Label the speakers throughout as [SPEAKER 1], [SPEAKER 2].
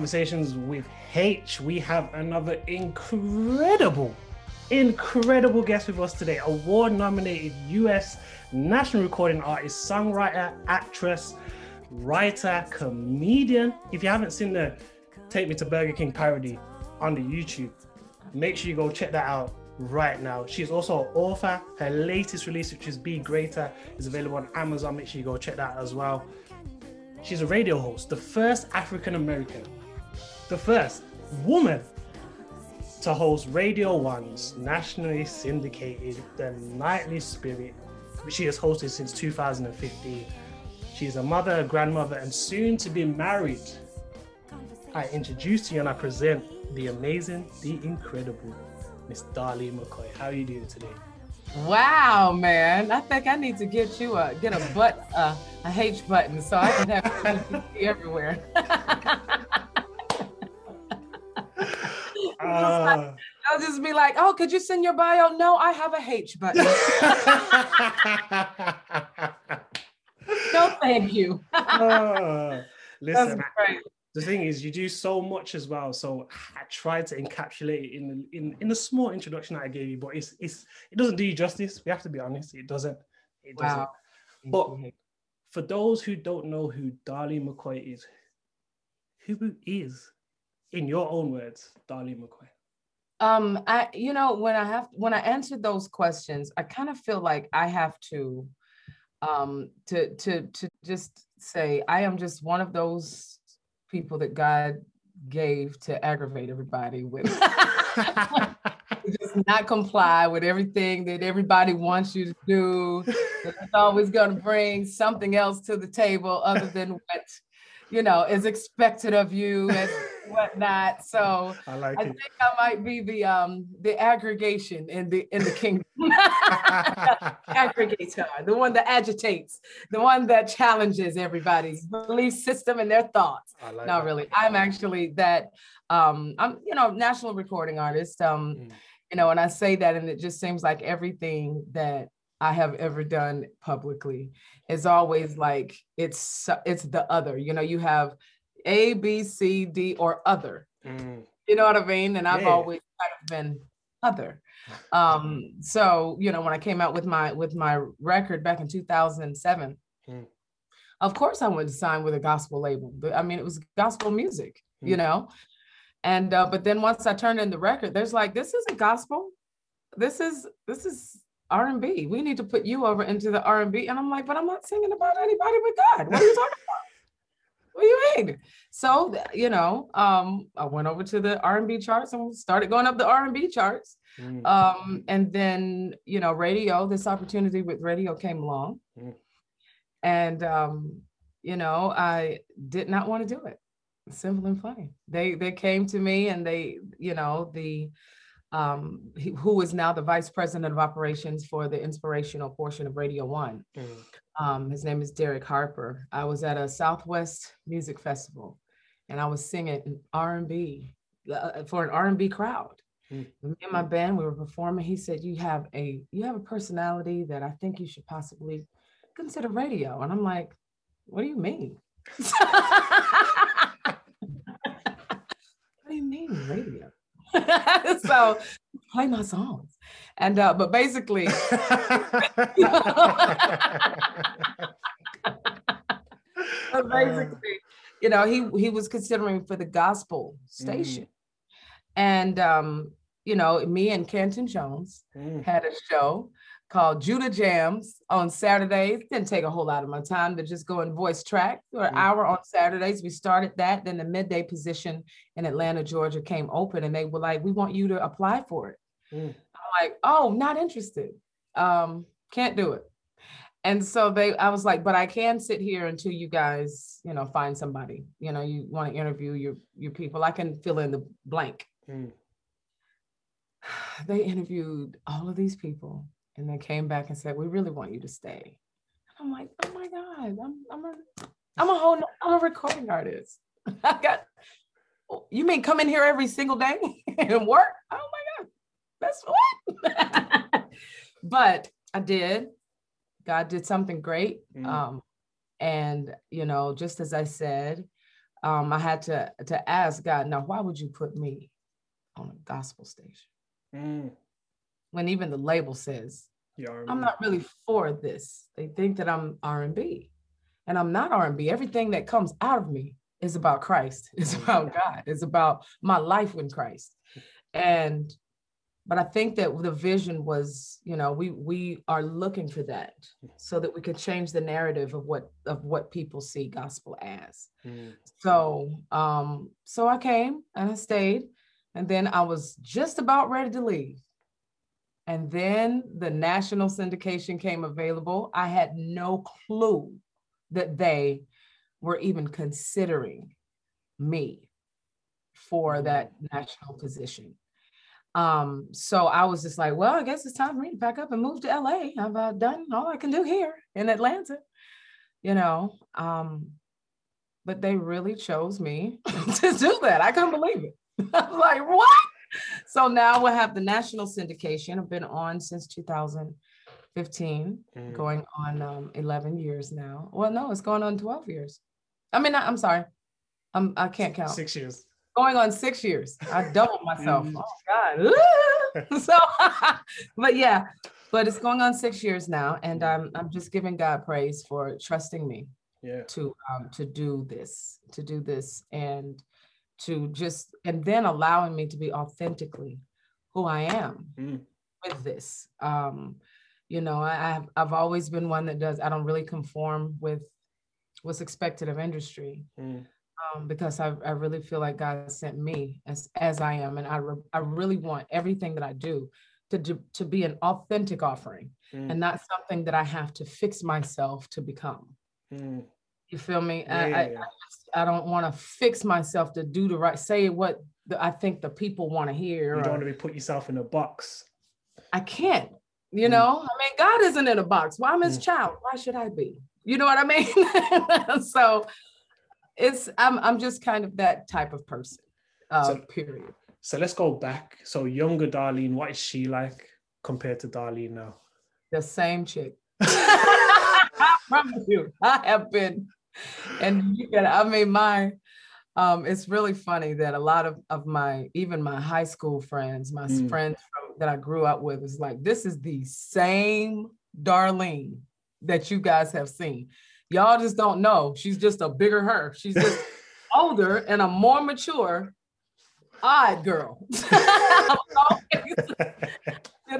[SPEAKER 1] Conversations with H.
[SPEAKER 2] We have another incredible, incredible guest with us today. Award nominated US national recording artist, songwriter, actress, writer, comedian. If you haven't seen the Take Me to Burger King parody on the YouTube, make sure you go check that out right now. She's also an author. Her latest release, which is Be Greater, is available on Amazon. Make sure you go check that out as well. She's a radio host, the first African American, the first woman to host Radio One's nationally syndicated The Nightly Spirit, which she has hosted since 2015. She is a mother, a grandmother, and soon to be married. I introduce you and I present the amazing, the incredible Miss Darlene McCoy. How are you doing today?
[SPEAKER 3] Wow, man! I think I need to get you a get a butt uh, a H button so I can have everywhere.
[SPEAKER 2] Uh,
[SPEAKER 3] I'll just be like, "Oh, could you send your bio?" No, I have a H button. no, thank you.
[SPEAKER 2] uh, listen, the thing is you do so much as well so i tried to encapsulate it in in, in the small introduction that i gave you but it's it's it doesn't do you justice we have to be honest it doesn't it doesn't
[SPEAKER 3] Wow.
[SPEAKER 2] But- for those who don't know who darlene mccoy is who who is in your own words darlene mccoy
[SPEAKER 3] Um, I you know when I have when I answer those questions, I kind of feel like I have to um to to to just say I am just one of those people that God gave to aggravate everybody with just not comply with everything that everybody wants you to do. It's always going to bring something else to the table other than what you know is expected of you and whatnot. So
[SPEAKER 2] i like
[SPEAKER 3] I think I might be the um the aggregation in the in the kingdom. Aggregator, the one that agitates, the one that challenges everybody's belief system and their thoughts.
[SPEAKER 2] Like
[SPEAKER 3] Not
[SPEAKER 2] that.
[SPEAKER 3] really. I'm actually that um I'm you know national recording artist. Um
[SPEAKER 2] Mm.
[SPEAKER 3] you know, and I say that and it just seems like everything that I have ever done publicly is always like it's it's the other. You know, you have A, B, C, D, or other.
[SPEAKER 2] Mm.
[SPEAKER 3] You know what I mean? And I've
[SPEAKER 2] Yeah.
[SPEAKER 3] always kind of been other. Um, so you know, when I came out with my with my record back in 2007,
[SPEAKER 2] Mm.
[SPEAKER 3] of course I went to sign with a gospel label. But I mean, it was gospel music, you
[SPEAKER 2] Mm.
[SPEAKER 3] know. And uh, but then once I turned in the record, there's like, this isn't gospel. This is this is R&B. We need to put you over into the R&B. And I'm like, but I'm not singing about anybody but God. What are you talking about? What do you mean? So, you know, um, I went over to the R&B charts and started going up the R&B charts.
[SPEAKER 2] Mm.
[SPEAKER 3] Um, and then, you know, radio, this opportunity with radio came along.
[SPEAKER 2] Mm.
[SPEAKER 3] And, um, you know, I did not want to do it. Simple and plain. They they came to me and they, you know, the um he- who is now the vice president of operations for the inspirational portion of Radio One.
[SPEAKER 2] Mm.
[SPEAKER 3] Um, his name is Derek Harper. I was at a Southwest Music Festival, and I was singing R&B uh, for an R&B crowd.
[SPEAKER 2] Mm.
[SPEAKER 3] Me and my band, we were performing. He said, "You have a you have a personality that I think you should possibly consider radio." And I'm like, "What do you mean?" what do you mean radio? so play my songs, and uh, but basically. But basically, you know, he he was considering for the gospel station. And um, you know, me and Kenton Jones
[SPEAKER 2] Mm.
[SPEAKER 3] had a show called Judah Jams on Saturdays. Didn't take a whole lot of my time to just go and voice track for an
[SPEAKER 2] Mm.
[SPEAKER 3] hour on Saturdays. We started that. Then the midday position in Atlanta, Georgia came open and they were like, we want you to apply for it.
[SPEAKER 2] Mm.
[SPEAKER 3] I'm like, oh, not interested. Um, can't do it. And so they, I was like, but I can sit here until you guys, you know, find somebody. You know, you want to interview your your people. I can fill in the blank.
[SPEAKER 2] Mm.
[SPEAKER 3] They interviewed all of these people, and they came back and said, "We really want you to stay." I'm like, oh my God, I'm I'm a I'm a whole I'm a recording artist. I got you mean come in here every single day and work? Oh my God, that's what. but I did. God did something great.
[SPEAKER 2] Mm.
[SPEAKER 3] Um, and you know, just as I said, um, I had to to ask God, now why would you put me on a gospel station
[SPEAKER 2] Mm.
[SPEAKER 3] When even the label says
[SPEAKER 2] Yeah,
[SPEAKER 3] I'm not really for this. They think that I'm R&B, and I'm not R&B. Everything that comes out of me is about Christ. It's about God. It's about my life with Christ. And but I think that the vision was, you know, we we are looking for that so that we could change the narrative of what of what people see gospel as.
[SPEAKER 2] Mm.
[SPEAKER 3] So um so I came and I stayed and then I was just about ready to leave. And then the national syndication came available. I had no clue that they were even considering me for that national position. Um, so I was just like, well, I guess it's time for me to pack up and move to LA. I've uh, done all I can do here in Atlanta, you know. Um, but they really chose me to do that. I couldn't believe it. I was like, what? So now we'll have the national syndication. I've been on since 2015,
[SPEAKER 2] Mm.
[SPEAKER 3] going on um, 11 years now. Well, no, it's going on 12 years. I mean, I, I'm sorry. I'm, I can't count.
[SPEAKER 2] Six years.
[SPEAKER 3] Going on six years. I doubled myself.
[SPEAKER 2] Mm.
[SPEAKER 3] Oh God. so, but yeah, but it's going on six years now, and I'm I'm just giving God praise for trusting me
[SPEAKER 2] Yeah.
[SPEAKER 3] to um to do this to do this and to just and then allowing me to be authentically who i am
[SPEAKER 2] Mm.
[SPEAKER 3] with this um you know I, i've i've always been one that does i don't really conform with what's expected of industry
[SPEAKER 2] Mm.
[SPEAKER 3] um, because I, I really feel like God sent me as as I am, and I re- I really want everything that I do to do, to be an authentic offering
[SPEAKER 2] Mm.
[SPEAKER 3] and not something that I have to fix myself to become.
[SPEAKER 2] Mm.
[SPEAKER 3] You feel me?
[SPEAKER 2] Yeah,
[SPEAKER 3] I, I. I, don't want to fix myself to do the right, say what the, I think the people want to hear.
[SPEAKER 2] You don't want to be put yourself in a box.
[SPEAKER 3] I can't. You
[SPEAKER 2] Mm.
[SPEAKER 3] know, I mean, God isn't in a box. Why I'm His
[SPEAKER 2] Mm.
[SPEAKER 3] child. Why should I be? You know what I mean? so it's I'm I'm just kind of that type of person. Uh,
[SPEAKER 2] So-
[SPEAKER 3] period.
[SPEAKER 2] So let's go back. So younger Darlene, what is she like compared to Darlene now?
[SPEAKER 3] The same chick. I promise you, I have been, and you can. I mean, my. Um, it's really funny that a lot of, of my even my high school friends, my
[SPEAKER 2] Mm.
[SPEAKER 3] friends from, that I grew up with, is like this is the same Darlene that you guys have seen. Y'all just don't know. She's just a bigger her. She's just older and a more mature, odd girl.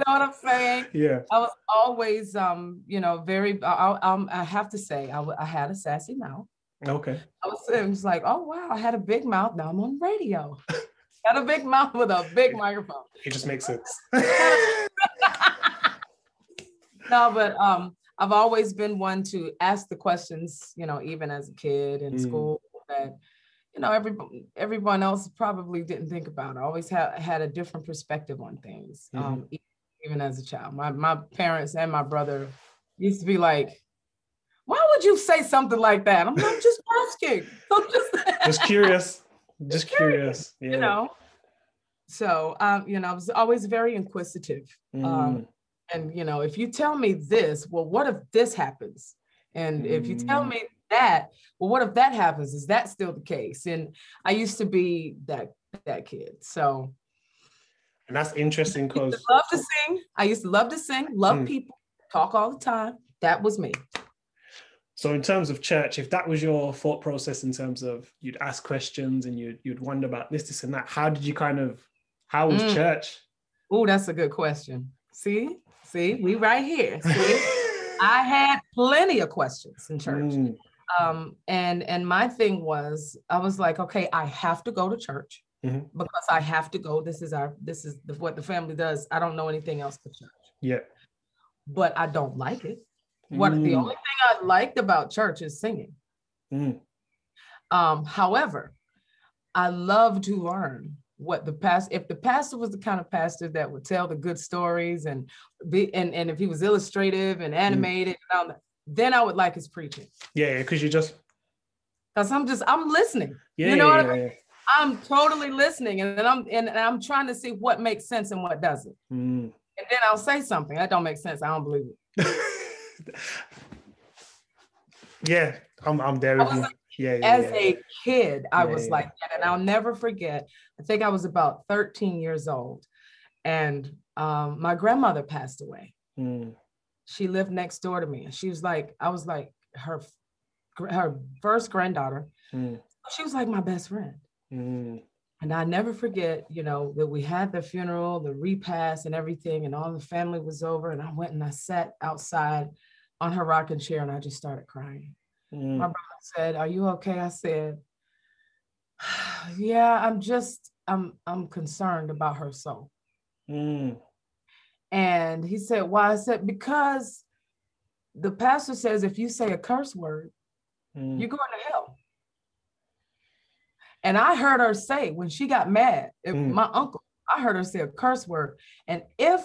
[SPEAKER 3] know what I'm saying?
[SPEAKER 2] yeah.
[SPEAKER 3] I was always, um, you know, very. I, I, I have to say, I, I had a sassy mouth.
[SPEAKER 2] Okay.
[SPEAKER 3] I was, it was like, oh wow, I had a big mouth. Now I'm on radio. had a big mouth with a big microphone.
[SPEAKER 2] It just makes sense.
[SPEAKER 3] No, but um, I've always been one to ask the questions, you know, even as a kid in
[SPEAKER 2] Mm.
[SPEAKER 3] school that, you know, every everyone else probably didn't think about. I always had had a different perspective on things, um, e- even as a child. My my parents and my brother used to be like, "Why would you say something like that?" I'm like, just asking. I'm just,
[SPEAKER 2] just curious. Just curious. Yeah.
[SPEAKER 3] you know. So, um, you know, I was always very inquisitive.
[SPEAKER 2] Mm.
[SPEAKER 3] um, and you know if you tell me this well what if this happens and if you tell
[SPEAKER 2] Mm.
[SPEAKER 3] me that well what if that happens is that still the case and i used to be that that kid so
[SPEAKER 2] and that's interesting because
[SPEAKER 3] love to sing. I used to love to sing love
[SPEAKER 2] Mm.
[SPEAKER 3] people talk all the time. That was me.
[SPEAKER 2] So in terms of church, if that was your thought process in terms of you'd ask questions and you'd you'd wonder about this, this, and that, how did you kind of how was
[SPEAKER 3] Mm.
[SPEAKER 2] church?
[SPEAKER 3] oh that's a good question. See see we right here. See i had plenty of questions in church.
[SPEAKER 2] Mm,
[SPEAKER 3] um and and my thing was i was like okay i have to go to church
[SPEAKER 2] Mhm.
[SPEAKER 3] because i have to go. This is our this is the, what the family does. I don't know anything else but church.
[SPEAKER 2] Yeah.
[SPEAKER 3] but i don't like it. What the
[SPEAKER 2] Mm,
[SPEAKER 3] only thing i liked about church is singing.
[SPEAKER 2] Mm,
[SPEAKER 3] um however i love to learn what the past if the pastor was the kind of pastor that would tell the good stories and be and, and if he was illustrative and animated and all that, then I would like his preaching.
[SPEAKER 2] Yeah, because you just
[SPEAKER 3] Because I'm just I'm listening.
[SPEAKER 2] yeah,
[SPEAKER 3] You know
[SPEAKER 2] yeah,
[SPEAKER 3] what I
[SPEAKER 2] yeah,
[SPEAKER 3] I'm totally listening and then I'm and, and I'm trying to see what makes sense and what doesn't.
[SPEAKER 2] Mm.
[SPEAKER 3] And then I'll say something that don't make sense. I don't believe it.
[SPEAKER 2] yeah, I'm I'm there with you. Yeah, yeah,
[SPEAKER 3] As
[SPEAKER 2] yeah.
[SPEAKER 3] a kid, I was like that. And I'll never forget. I think I was about 13 years old. And um, my grandmother passed away.
[SPEAKER 2] Mm.
[SPEAKER 3] She lived next door to me. And she was like, I was like her her first granddaughter.
[SPEAKER 2] Mm.
[SPEAKER 3] She was like my best friend.
[SPEAKER 2] Mm.
[SPEAKER 3] And I never forget, you know, that we had the funeral, the repast, and everything, and all the family was over. And I went and I sat outside on her rocking chair and I just started crying.
[SPEAKER 2] Mm.
[SPEAKER 3] My brother said, Are you okay? I said, Yeah, I'm just, I'm, I'm concerned about her soul.
[SPEAKER 2] Mm.
[SPEAKER 3] And he said, Why? I said, Because the pastor says if you say a curse word,
[SPEAKER 2] Mm.
[SPEAKER 3] you're going to hell. And I heard her say when she got mad,
[SPEAKER 2] Mm.
[SPEAKER 3] my uncle, I heard her say a curse word. And if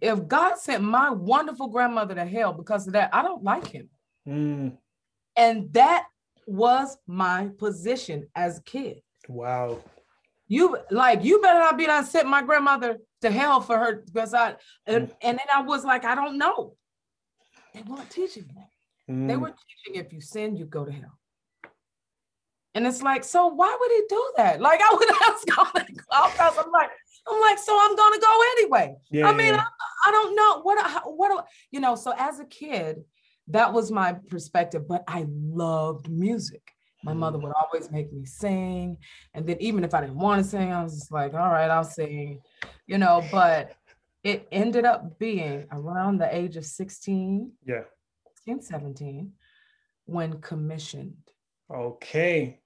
[SPEAKER 3] if God sent my wonderful grandmother to hell because of that, I don't like him.
[SPEAKER 2] Mm.
[SPEAKER 3] And that was my position as a kid.
[SPEAKER 2] Wow.
[SPEAKER 3] You like you better not be done sent my grandmother to hell for her because I and, and then I was like, I don't know. They weren't teaching that. They
[SPEAKER 2] Mm.
[SPEAKER 3] were teaching if you sin, you go to hell. And it's like, so why would he do that? Like I would ask all the clubhouse. I'm like, I'm like, so I'm gonna go anyway.
[SPEAKER 2] Yeah,
[SPEAKER 3] I mean,
[SPEAKER 2] yeah.
[SPEAKER 3] I, I don't know what what you know. So as a kid, that was my perspective. But I loved music. My
[SPEAKER 2] Mm.
[SPEAKER 3] mother would always make me sing, and then even if I didn't want to sing, I was just like, all right, I'll sing, you know. But it ended up being around the age of 16,
[SPEAKER 2] yeah.
[SPEAKER 3] 16, 17, when commissioned.
[SPEAKER 2] Okay.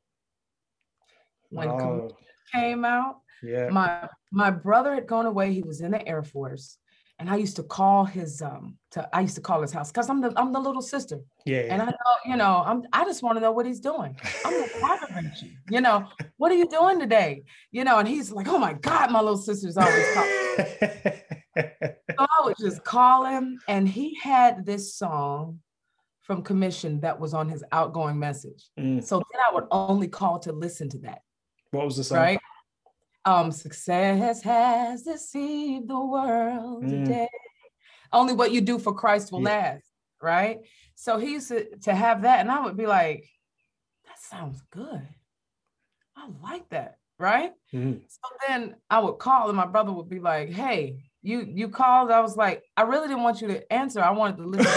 [SPEAKER 3] When
[SPEAKER 2] Oh,
[SPEAKER 3] came out,
[SPEAKER 2] yeah.
[SPEAKER 3] my my brother had gone away. He was in the Air Force, and I used to call his um. To, I used to call his house because I'm the I'm the little sister,
[SPEAKER 2] Yeah.
[SPEAKER 3] and I know you know I'm I just want to know what he's doing. I'm gonna you. You know what are you doing today? You know, and he's like, oh my God, my little sister's always calling. So I would just call him, and he had this song from Commissioned that was on his outgoing message.
[SPEAKER 2] Mm.
[SPEAKER 3] So then I would only call to listen to that.
[SPEAKER 2] What was the song?
[SPEAKER 3] right? Um, success has deceived the world
[SPEAKER 2] Mm.
[SPEAKER 3] today. Only what you do for Christ will
[SPEAKER 2] Yeah.
[SPEAKER 3] last, right? So he used to, to have that, and I would be like, that sounds good. I like that, right?
[SPEAKER 2] Mm.
[SPEAKER 3] So then I would call, and my brother would be like, hey, you you called. I was like, I really didn't want you to answer. I wanted to listen.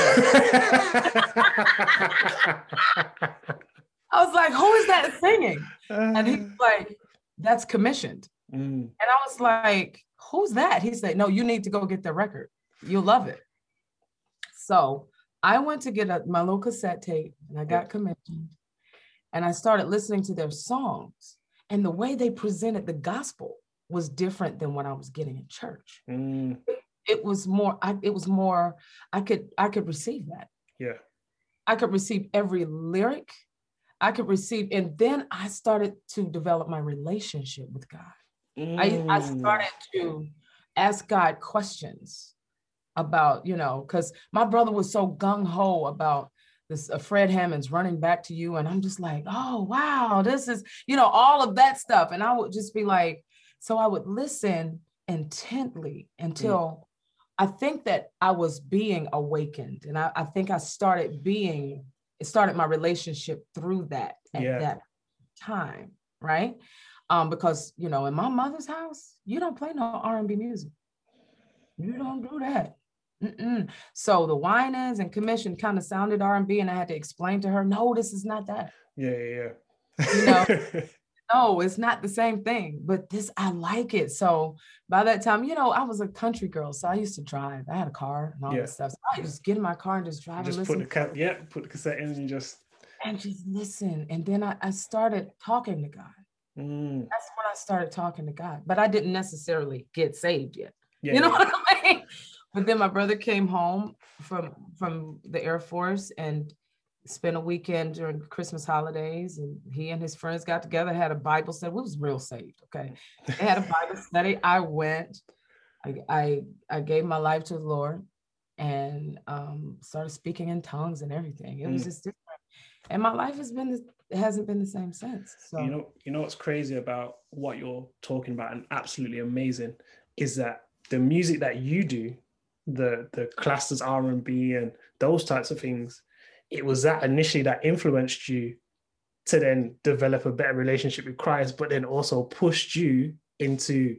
[SPEAKER 3] I was like, who is that singing? And he's like, that's commissioned.
[SPEAKER 2] Mm.
[SPEAKER 3] And I was like, who's that? He said, no, you need to go get the record. You'll love it. So I went to get a, my little cassette tape and I got commissioned and I started listening to their songs. And the way they presented the gospel was different than what I was getting in church.
[SPEAKER 2] Mm.
[SPEAKER 3] It was more, I, it was more, I could, I could receive that.
[SPEAKER 2] Yeah.
[SPEAKER 3] I could receive every lyric. I could receive, and then I started to develop my relationship with God. I, I
[SPEAKER 2] Mm.
[SPEAKER 3] started to ask God questions about, you know, because my brother was so gung ho about this uh, Fred Hammond's running back to you. And I'm just like, oh, wow, this is, you know, all of that stuff. And I would just be like, so I would listen intently until I think that I was being awakened. And I, I think I started being, it started my relationship through that at
[SPEAKER 2] Yeah.
[SPEAKER 3] that time, right? um, because you know, in my mother's house, you don't play no R&B music. You don't do that. Mm-mm. So the Winans and Commissioned kind of sounded R&B, and I had to explain to her, no, this is not that.
[SPEAKER 2] Yeah, yeah, yeah.
[SPEAKER 3] You know? No, it's not the same thing. But this, I like it. So by that time, you know, I was a country girl, so I used to drive. I had a car and all
[SPEAKER 2] Yeah.
[SPEAKER 3] this stuff. So I just get in my car and just drive
[SPEAKER 2] just
[SPEAKER 3] and
[SPEAKER 2] put the ca- yeah, put the cassette in and just
[SPEAKER 3] and just listen. And then I, I started talking to God.
[SPEAKER 2] mm.
[SPEAKER 3] That's when I started talking to God. But I didn't necessarily get saved yet.
[SPEAKER 2] yeah,
[SPEAKER 3] you know
[SPEAKER 2] yeah.
[SPEAKER 3] what I mean? But then my brother came home from from the Air Force and spent a weekend during Christmas holidays, and he and his friends got together, had a Bible study. We was real saved, okay? They had a Bible study. I went, I, I I gave my life to the Lord, and um, started speaking in tongues and everything. It was
[SPEAKER 2] Mm.
[SPEAKER 3] just different, and my life has been it hasn't been the same since. So
[SPEAKER 2] You know, you know what's crazy about what you're talking about and absolutely amazing is that the music that you do, the the classed as R and B and those types of things, it was that initially that influenced you to then develop a better relationship with Christ, but then also pushed you into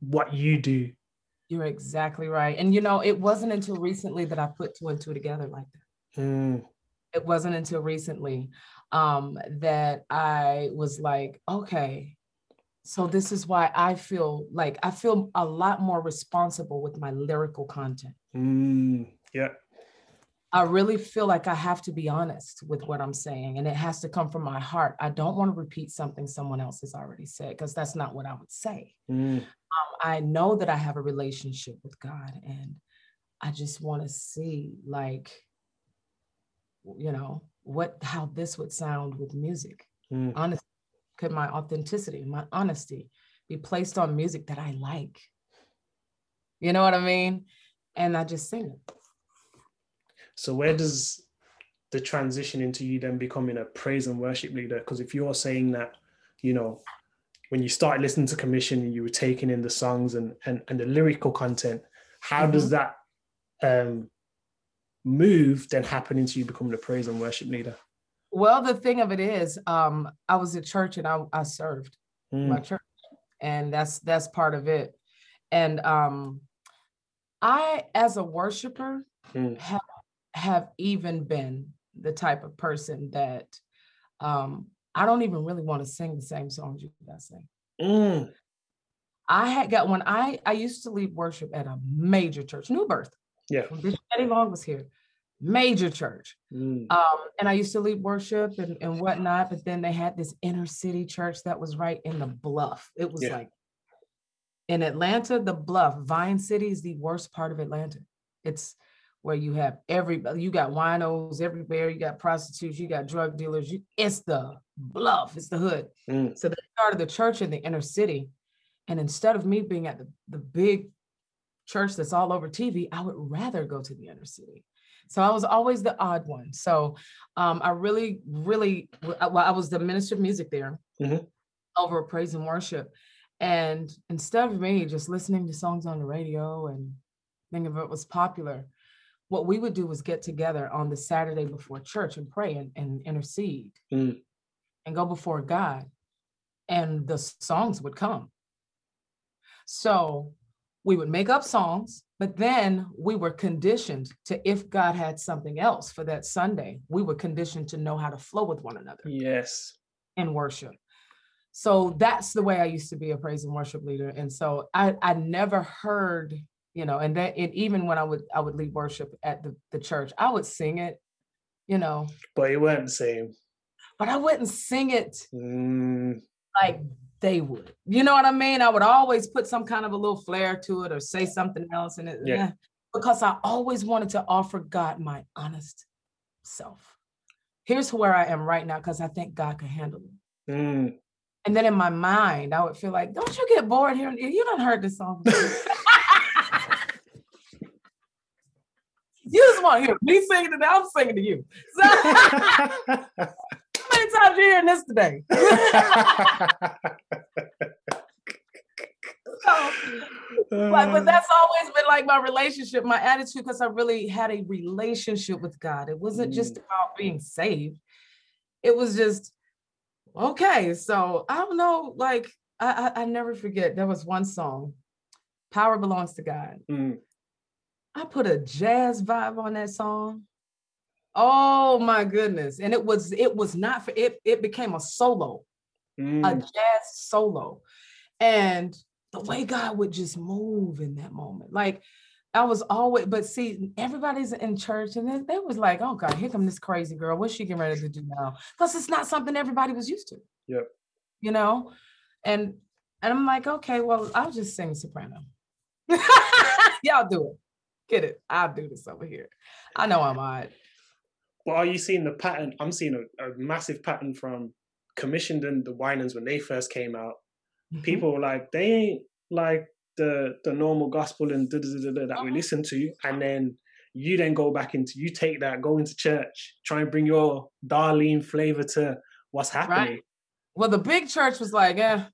[SPEAKER 2] what you do.
[SPEAKER 3] you're exactly right. And you know, it wasn't until recently that I put two and two together like that.
[SPEAKER 2] Mm,
[SPEAKER 3] it wasn't until recently um, that I was like, okay, so this is why I feel like I feel a lot more responsible with my lyrical content.
[SPEAKER 2] mm, yeah.
[SPEAKER 3] I really feel like I have to be honest with what I'm saying, and it has to come from my heart. I don't want to repeat something someone else has already said because that's not what I would say.
[SPEAKER 2] Mm,
[SPEAKER 3] Um, I know that I have a relationship with God, and I just want to see, like, you know, what how this would sound with music.
[SPEAKER 2] mm.
[SPEAKER 3] Honestly, could my authenticity, my honesty, be placed on music that I like? You know what I mean? And I just sing it.
[SPEAKER 2] So where does the transition into you then becoming a praise and worship leader? Because if you're saying that, you know, when you started listening to Commissioned and you were taking in the songs and and, and the lyrical content, how does that um move then happen into you becoming a praise and worship leader?
[SPEAKER 3] Well, the thing of it is, um, I was at church and I, I served
[SPEAKER 2] Mm,
[SPEAKER 3] my church, and that's that's part of it. And um, I, as a worshiper,
[SPEAKER 2] mm,
[SPEAKER 3] have have even been the type of person that um, I don't even really want to sing the same songs you guys sing.
[SPEAKER 2] mm,
[SPEAKER 3] I had got when I I used to lead worship at a major church, New Birth.
[SPEAKER 2] Yeah.
[SPEAKER 3] When Bishop Eddie Long was here, major church.
[SPEAKER 2] mm,
[SPEAKER 3] Um, and I used to lead worship and, and whatnot, but then they had this inner city church that was right in the bluff. It was
[SPEAKER 2] Yeah.
[SPEAKER 3] like in Atlanta, the bluff, Vine City is the worst part of Atlanta. It's where you have every you got winos everywhere, you got prostitutes, you got drug dealers, you it's the bluff, it's the hood.
[SPEAKER 2] mm,
[SPEAKER 3] So they started the church in the inner city. And instead of me being at the, the big church that's all over TV, I would rather go to the inner city. So I was always the odd one. So um, I really, really, well, I was the minister of music there
[SPEAKER 2] Mhm.
[SPEAKER 3] over praise and worship. And instead of me just listening to songs on the radio and thinking of what was popular, what we would do was get together on the Saturday before church and pray and, and intercede
[SPEAKER 2] Mm.
[SPEAKER 3] and go before God, and the songs would come. So we would make up songs, but then we were conditioned to, if God had something else for that Sunday, we were conditioned to know how to flow with one another
[SPEAKER 2] yes.
[SPEAKER 3] in worship. So that's the way I used to be a praise and worship leader. And so I, I never heard, you know, and that and even when I would I would lead worship at the, the church, I would sing it, you know,
[SPEAKER 2] But it weren't the same.
[SPEAKER 3] but I wouldn't sing it
[SPEAKER 2] Mm,
[SPEAKER 3] like they would. You know what I mean? I would always put some kind of a little flair to it or say something else in it.
[SPEAKER 2] Yeah.
[SPEAKER 3] eh, Because I always wanted to offer God my honest self. Here's where I am right now because I think God can handle it.
[SPEAKER 2] mm.
[SPEAKER 3] And then in my mind, I would feel like, don't you get bored here? You don't heard this song. before." You just want to hear me singing it. I'm singing to you. So, how many times you hearing this today? So, like, but that's always been like my relationship, my attitude, because I really had a relationship with God. It wasn't just about being saved. It was just okay. So I don't know. Like I, I, I never forget. There was one song, "Power Belongs to God."
[SPEAKER 2] Mm,
[SPEAKER 3] I put a jazz vibe on that song. Oh my goodness! And it was it was not for it. It became a solo a
[SPEAKER 2] mm,
[SPEAKER 3] jazz solo. And the way God would just move in that moment. Like I was always, but see, everybody's in church and they, they was like, oh God, here come this crazy girl. What's she getting ready to do now? Because it's not something everybody was used to.
[SPEAKER 2] Yep.
[SPEAKER 3] You know? And and I'm like, okay, well, I'll just sing soprano. Y'all do it. Get it. I'll do this over here. I know I'm odd.
[SPEAKER 2] Well, are you seeing the pattern? I'm seeing a, a massive pattern from commissioned and the Winans when they first came out.
[SPEAKER 3] Mm-hmm.
[SPEAKER 2] People were like, they ain't like the the normal gospel and da, da, da, that we
[SPEAKER 3] Mhm.
[SPEAKER 2] listen to, and then you then go back into you take that, go into church, try and bring your Darlene flavor to what's happening.
[SPEAKER 3] Well, the big church was like, eh,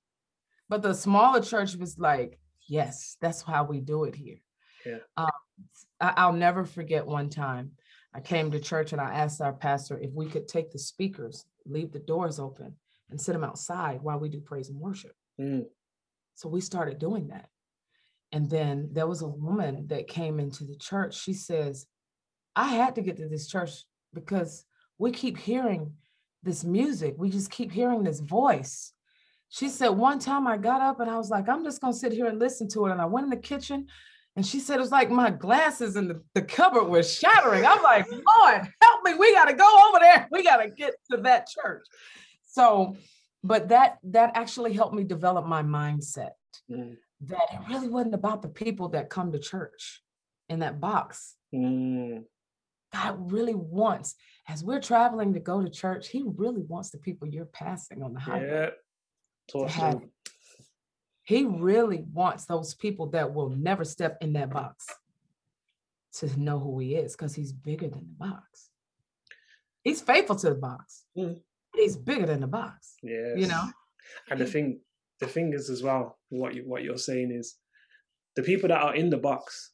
[SPEAKER 3] but the smaller church was like, yes, that's how we do it here.
[SPEAKER 2] Yeah.
[SPEAKER 3] Um, I'll never forget one time I came to church and I asked our pastor if we could take the speakers, leave the doors open, and sit them outside while we do praise and worship.
[SPEAKER 2] Mm,
[SPEAKER 3] So we started doing that. And then there was a woman that came into the church. She says, I had to get to this church because we keep hearing this music. We just keep hearing this voice. She said, one time I got up and I was like, I'm just going to sit here and listen to it. And I went in the kitchen and she said, it was like my glasses and the, the cupboard was shattering. I'm like, Lord, help me. We got to go over there. We got to get to that church. So, but that that actually helped me develop my mindset
[SPEAKER 2] mm,
[SPEAKER 3] that it really wasn't about the people that come to church in that box.
[SPEAKER 2] mm,
[SPEAKER 3] God really wants, as we're traveling to go to church, He really wants the people you're passing on the highway.
[SPEAKER 2] yeah.
[SPEAKER 3] to have. He really wants those people that will never step in that box to know who He is because He's bigger than the box. He's faithful to the box.
[SPEAKER 2] Mm.
[SPEAKER 3] He's bigger than the box.
[SPEAKER 2] Yeah.
[SPEAKER 3] You know?
[SPEAKER 2] And the thing, the thing is as well, what you what you're saying is, the people that are in the box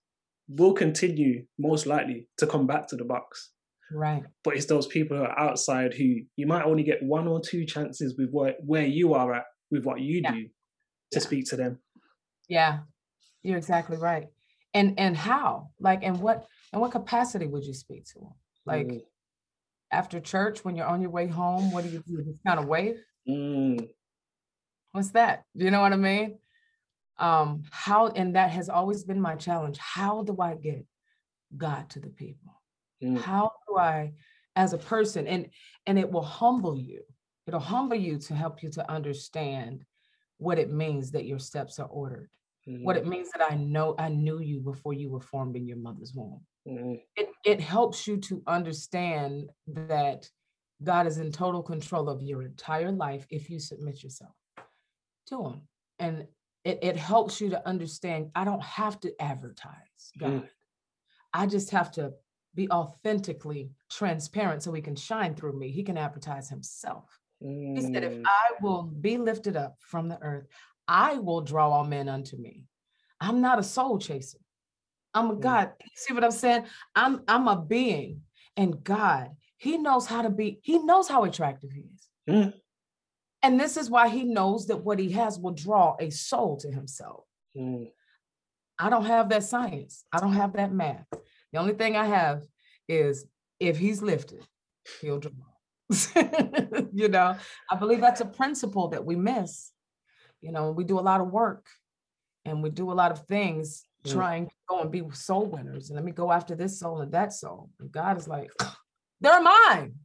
[SPEAKER 2] will continue most likely to come back to the box.
[SPEAKER 3] Right.
[SPEAKER 2] But it's those people who are outside who you might only get one or two chances with what where you are at with what you
[SPEAKER 3] Yeah.
[SPEAKER 2] do to speak to them.
[SPEAKER 3] Yeah, you're exactly right. And and how? Like, and what and what capacity would you speak to them? Like
[SPEAKER 2] Mm,
[SPEAKER 3] after church, when you're on your way home, what do you do? Just kind of wave?
[SPEAKER 2] mm,
[SPEAKER 3] What's that? Do you know what I mean? Um, how and that has always been my challenge. How do I get God to the people?
[SPEAKER 2] mm,
[SPEAKER 3] How do I, as a person, and and it will humble you. It'll humble you to help you to understand what it means that your steps are ordered. What
[SPEAKER 2] mm,
[SPEAKER 3] it means that I know I knew you before you were formed in your mother's womb.
[SPEAKER 2] mm,
[SPEAKER 3] It it helps you to understand that God is in total control of your entire life if you submit yourself to him. And it, it helps you to understand I don't have to advertise God.
[SPEAKER 2] Mm.
[SPEAKER 3] I just have to be authentically transparent so he can shine through me. He can advertise himself. He said, if
[SPEAKER 2] mm.
[SPEAKER 3] I will be lifted up from the earth, I will draw all men unto me. I'm not a soul chaser. I'm a
[SPEAKER 2] Mm.
[SPEAKER 3] God. You See what I'm saying? I'm I'm a being, and God, He knows how to be. He knows how attractive He is,
[SPEAKER 2] Mm.
[SPEAKER 3] and this is why He knows that what He has will draw a soul to Himself.
[SPEAKER 2] Mm,
[SPEAKER 3] I don't have that science. I don't have that math. The only thing I have is if He's lifted, He'll draw. you know, I believe that's a principle that we miss. You know, we do a lot of work and we do a lot of things
[SPEAKER 2] Mm.
[SPEAKER 3] trying to go and be soul winners. And let me go after this soul and that soul. And God is like, they're mine.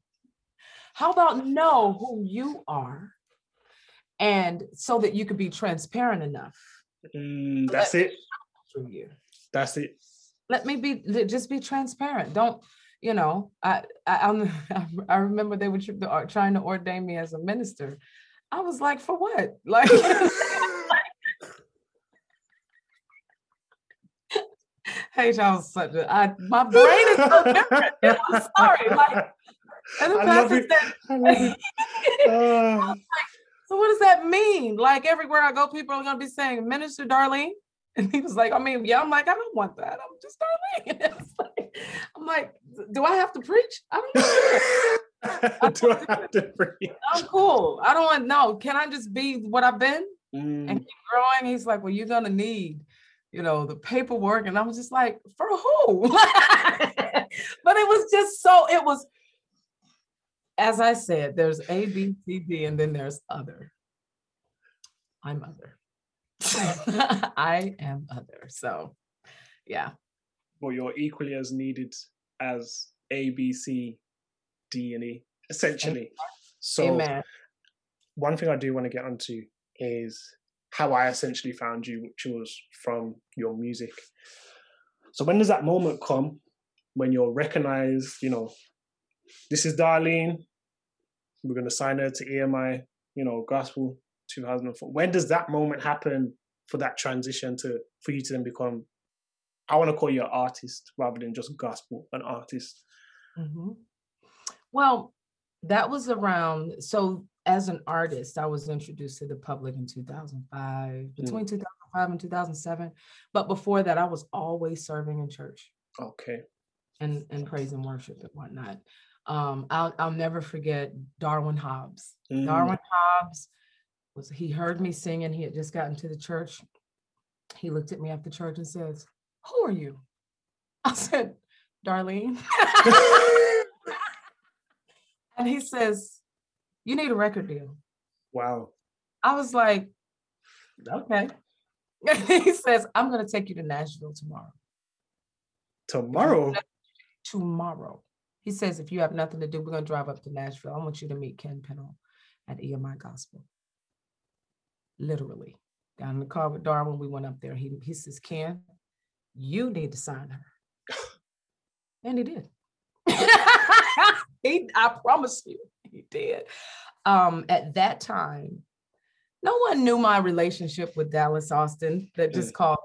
[SPEAKER 3] How about know who you are? And so that you could be transparent enough
[SPEAKER 2] mm, that's it.
[SPEAKER 3] through you.
[SPEAKER 2] That's it.
[SPEAKER 3] let me be just be transparent don't you know i i I'm, i remember they were uh, trying to ordain me as a minister. I was like for what? Like hey Charles, such a I, my brain is so different i'm sorry. Like and the
[SPEAKER 2] I
[SPEAKER 3] pastor said
[SPEAKER 2] I it. Ah,
[SPEAKER 3] so what does that mean? Like everywhere i go people are going to be saying minister darlene and he was like, I mean, yeah, I'm like, I don't want that. I'm just Darlene. Like, I'm like, do I have to preach? I don't know.
[SPEAKER 2] Do I have to breathe?
[SPEAKER 3] I'm cool. I don't want no. Can I just be what I've been
[SPEAKER 2] Mm,
[SPEAKER 3] and keep growing? He's like, Well, you're gonna need, you know, the paperwork. And I was just like, for who? but it was just so, it was, as I said, there's A, B, C, D, and then there's other. I'm other. I am other. So yeah.
[SPEAKER 2] But you're equally as needed as A, B, C, D, and E, essentially. So
[SPEAKER 3] Amen.
[SPEAKER 2] one thing I do want to get onto is how I essentially found you, which was from your music. So when does that moment come when you're recognized, you know, this is Darlene, we're gonna sign her to EMI, you know, gospel 2004. When does that moment happen for that transition to for you to then become I want to call you an artist rather than just gospel, an artist.
[SPEAKER 3] Mhm. Well, that was around. So, as an artist, I was introduced to the public in 2005, between 2005 and 2007. But before that, I was always serving in church
[SPEAKER 2] Okay.
[SPEAKER 3] and, and praise and worship and whatnot. Um, I'll, I'll never forget Darwin Hobbs.
[SPEAKER 2] Mm,
[SPEAKER 3] Darwin Hobbs was he heard me singing. He had just gotten to the church. He looked at me after church and says, Who are you? I said, Darlene. and he says, You need a record deal.
[SPEAKER 2] wow.
[SPEAKER 3] I was like, Okay. he says, I'm going to take you to Nashville tomorrow.
[SPEAKER 2] Tomorrow.
[SPEAKER 3] Tomorrow. He says, If you have nothing to do, we're going to drive up to Nashville. I want you to meet Ken Pennell at EMI Gospel. Literally. Down in the car with Darwin, we went up there. He, he says, Ken, you need to sign her. And he did. he, I promise you, he did. Um, at that time, no one knew my relationship with Dallas Austin. That just called.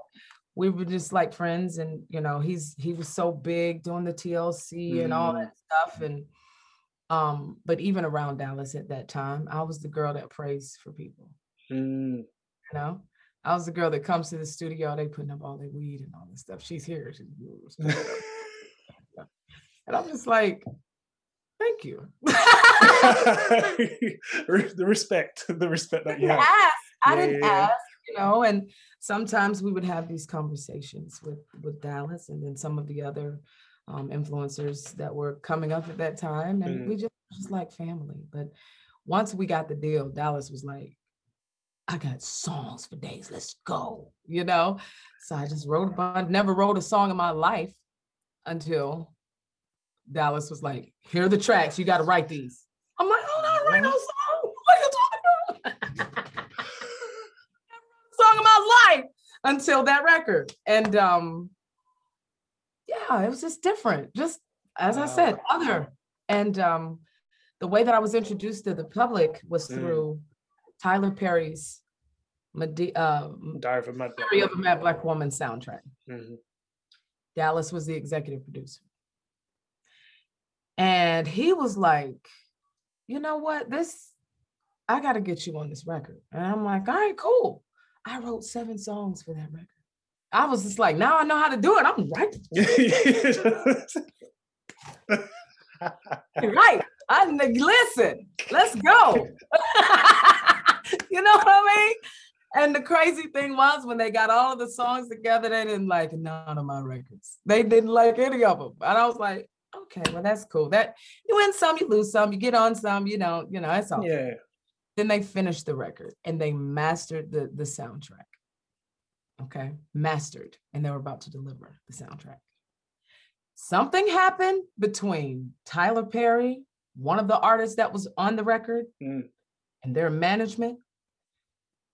[SPEAKER 3] We were just like friends, and you know, he's he was so big doing the TLC and all that stuff. And um, but even around Dallas at that time, I was the girl that prays for people.
[SPEAKER 2] Mm,
[SPEAKER 3] You know, I was the girl that comes to the studio. They putting up all their weed and all this stuff. She's here. She's and I'm just like, thank you.
[SPEAKER 2] The respect, the respect that you have.
[SPEAKER 3] ask. I
[SPEAKER 2] Yeah,
[SPEAKER 3] didn't
[SPEAKER 2] yeah,
[SPEAKER 3] ask, you know, and sometimes we would have these conversations with with Dallas and then some of the other um, influencers that were coming up at that time, and
[SPEAKER 2] Mhm.
[SPEAKER 3] we just just like family. But once we got the deal, Dallas was like, "I got songs for days. Let's go," you know. So I just wrote a bunch. Never wrote a song in my life until Dallas was like, "Here are the tracks. You got to write these." I'm like, "Oh, no, write no song. What are you talking about?" song of my life until that record. And um yeah, it was just different. Just as I said, other. And um the way that I was introduced to the public was
[SPEAKER 2] Mm.
[SPEAKER 3] through Tyler Perry's Medi- uh,
[SPEAKER 2] Diary of a Mad Black
[SPEAKER 3] of a Mad Black Woman soundtrack.
[SPEAKER 2] Mhm.
[SPEAKER 3] Dallas was the executive producer. And he was like, you know what? This, I got to get you on this record. And I'm like, all right, cool. I wrote seven songs for that record. I was just like, now I know how to do it. I'm right. Right. I listen, let's go. you know what I mean? And the crazy thing was when they got all of the songs together, they didn't like none of my records. They didn't like any of them. And I was like, okay, well, that's cool. That you win some, you lose some, you get on some, you don't, you know, that's all.
[SPEAKER 2] yeah.
[SPEAKER 3] Then they finished the record and they mastered the, the soundtrack. Okay, mastered, and they were about to deliver the soundtrack. Something happened between Tyler Perry, one of the artists that was on the record,
[SPEAKER 2] Mm.
[SPEAKER 3] and their management.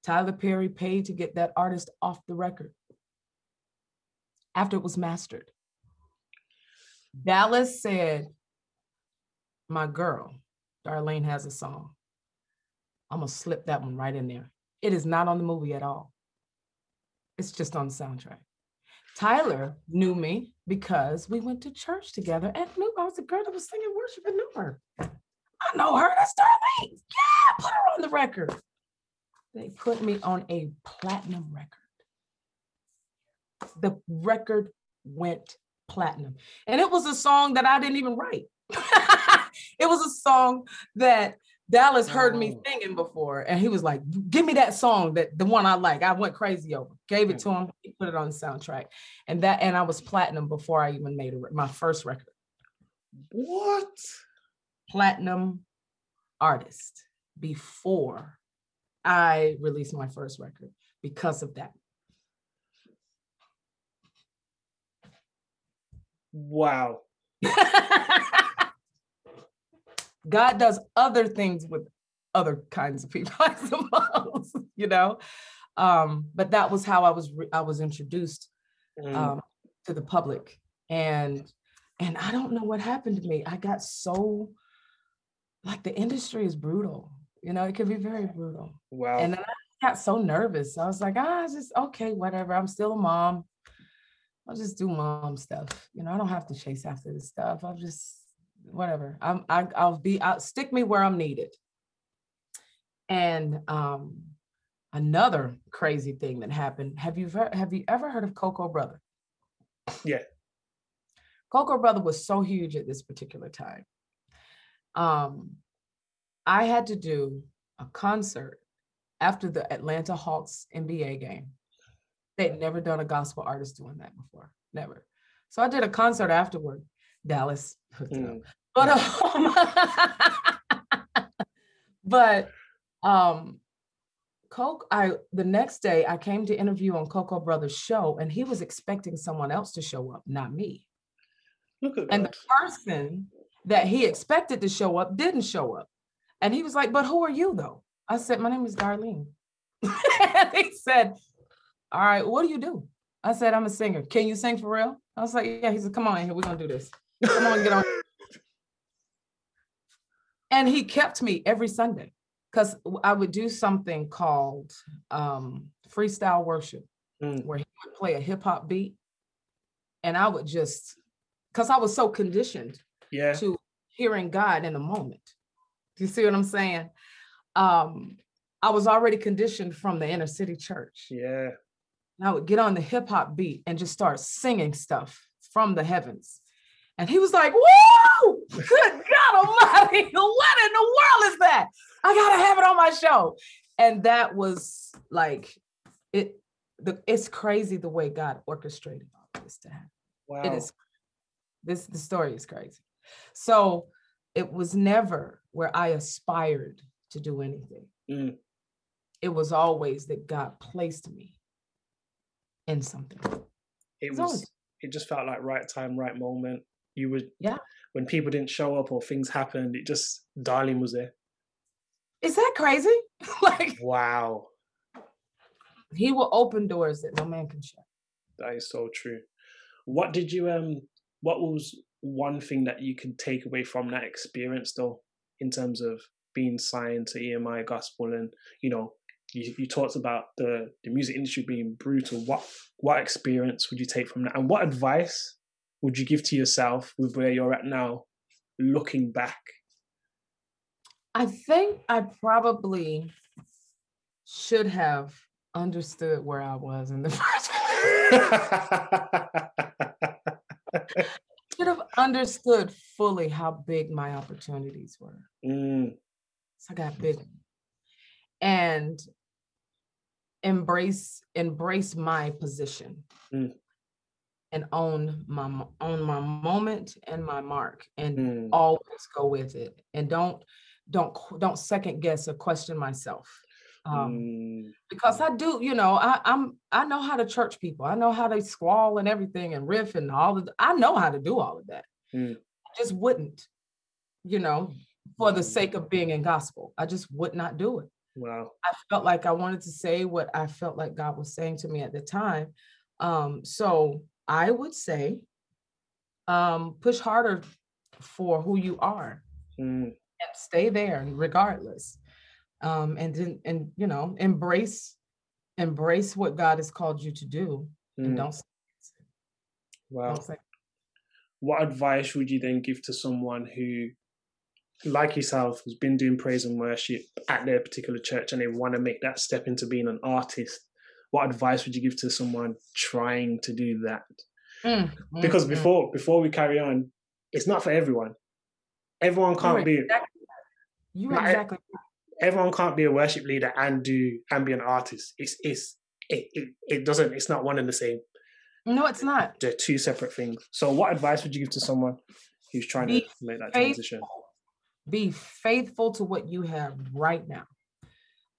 [SPEAKER 3] Tyler Perry paid to get that artist off the record after it was mastered. Dallas said, My girl, Darlene has a song. I'm gonna slip that one right in there. It is not on the movie at all. It's just on the soundtrack. Tyler knew me because we went to church together and knew I was a girl that was singing worship and knew her. I know her, that's Darlene. Yeah, put her on the record. They put me on a platinum record. The record went platinum. And it was a song that I didn't even write. it was a song that Dallas heard me
[SPEAKER 2] Oh.
[SPEAKER 3] singing before, and he was like, "Give me that song, that the one I like." I went crazy over. Gave it hmm. to him. He put it on the soundtrack, and that and I was platinum before I even made a, my first record.
[SPEAKER 2] What?
[SPEAKER 3] Platinum artist before I released my first record because of that.
[SPEAKER 2] Wow.
[SPEAKER 3] God does other things with other kinds of people, I suppose, you know. Um, but that was how I was re- I was introduced
[SPEAKER 2] Mm.
[SPEAKER 3] um, to the public, and and I don't know what happened to me. I got so like the industry is brutal, you know. It can be very brutal,
[SPEAKER 2] wow.
[SPEAKER 3] and then I got so nervous. I was like, ah, just okay, whatever. I'm still a mom. I'll just do mom stuff. You know, I don't have to chase after this stuff. I'll just whatever. I'm I, I'll be out. Stick me where I'm needed. And um, another crazy thing that happened. Have you ever have you ever heard of Coco Brother?
[SPEAKER 2] Yeah.
[SPEAKER 3] Coco Brother was so huge at this particular time. Um, I had to do a concert after the Atlanta Hawks NBA game. They'd never done a gospel artist doing that before, never. So I did a concert afterward. Dallas hooked it up.
[SPEAKER 2] Mm.
[SPEAKER 3] But um, but um Coke, I the next day I came to interview on Coco Brothers show and he was expecting someone else to show up, not me.
[SPEAKER 2] Look at
[SPEAKER 3] And
[SPEAKER 2] that.
[SPEAKER 3] the person that he expected to show up didn't show up. And he was like, But who are you though? I said, My name is Darlene. and he said, All right, what do you do? I said, I'm a singer. Can you sing for real? I was like, Yeah. He said, Come on in here. We're gonna do this. Come on, get on. And he kept me every Sunday because I would do something called um, freestyle worship,
[SPEAKER 2] Mm.
[SPEAKER 3] where he would play a hip hop beat. And I would just, because I was so conditioned
[SPEAKER 2] Yeah.
[SPEAKER 3] to hearing God in a moment. Do you see what I'm saying? Um, I was already conditioned from the inner city church.
[SPEAKER 2] Yeah.
[SPEAKER 3] And I would get on the hip hop beat and just start singing stuff from the heavens. And he was like, Whoa, good God Almighty, what in the world is that? I gotta have it on my show. And that was like it, the it's crazy the way God orchestrated all this to happen.
[SPEAKER 2] Wow.
[SPEAKER 3] It is this the story is crazy. So it was never where I aspired to do anything.
[SPEAKER 2] Mm.
[SPEAKER 3] It was always that God placed me in something.
[SPEAKER 2] It
[SPEAKER 3] always-
[SPEAKER 2] was. It just felt like right time, right moment. You would.
[SPEAKER 3] Yeah.
[SPEAKER 2] When people didn't show up or things happened, it just Darling was there.
[SPEAKER 3] Is that crazy? like
[SPEAKER 2] Wow.
[SPEAKER 3] he will open doors that no man can shut.
[SPEAKER 2] That is so true. What did you um what was one thing that you can take away from that experience though, in terms of being signed to EMI Gospel and you know, you, you talked about the, the music industry being brutal. What what experience would you take from that? And what advice would you give to yourself with where you're at now, looking back?
[SPEAKER 3] I think I probably should have understood where I was in the first understood fully how big my opportunities were.
[SPEAKER 2] Mm,
[SPEAKER 3] So I got big and embrace embrace my position.
[SPEAKER 2] Mm.
[SPEAKER 3] and own my own my moment and my mark and
[SPEAKER 2] mm,
[SPEAKER 3] always go with it. And don't don't don't second guess or question myself um,
[SPEAKER 2] mm,
[SPEAKER 3] because I do, you know, I, I'm I know how to church people. I know how they squall and everything and riff and all of. I know how to do all of that.
[SPEAKER 2] Mm.
[SPEAKER 3] I just wouldn't, you know, for the
[SPEAKER 2] Mm.
[SPEAKER 3] sake of being in gospel. I just would not do it.
[SPEAKER 2] wow.
[SPEAKER 3] I felt like I wanted to say what I felt like God was saying to me at the time. Um, so I would say, um, push harder for who you are
[SPEAKER 2] Mm,
[SPEAKER 3] and stay there regardless um and then and you know embrace embrace what god has called you to do and
[SPEAKER 2] mm,
[SPEAKER 3] don't,
[SPEAKER 2] wow.
[SPEAKER 3] don't
[SPEAKER 2] what advice would you then give to someone who like yourself has been doing praise and worship at their particular church and they want to make that step into being an artist? What advice would you give to someone trying to do that?
[SPEAKER 3] Mm,
[SPEAKER 2] because
[SPEAKER 3] mm, mm.
[SPEAKER 2] before before we carry on it's not for everyone. Everyone can't
[SPEAKER 3] are
[SPEAKER 2] be
[SPEAKER 3] exactly you exactly
[SPEAKER 2] everyone can't be a worship leader and do and be an artist. It's it's it, it, it doesn't it's not one and the same.
[SPEAKER 3] No it's not.
[SPEAKER 2] they're two separate things. So what advice would you give to someone who's trying to make that
[SPEAKER 3] faithful.
[SPEAKER 2] transition?
[SPEAKER 3] Be faithful to what you have right now.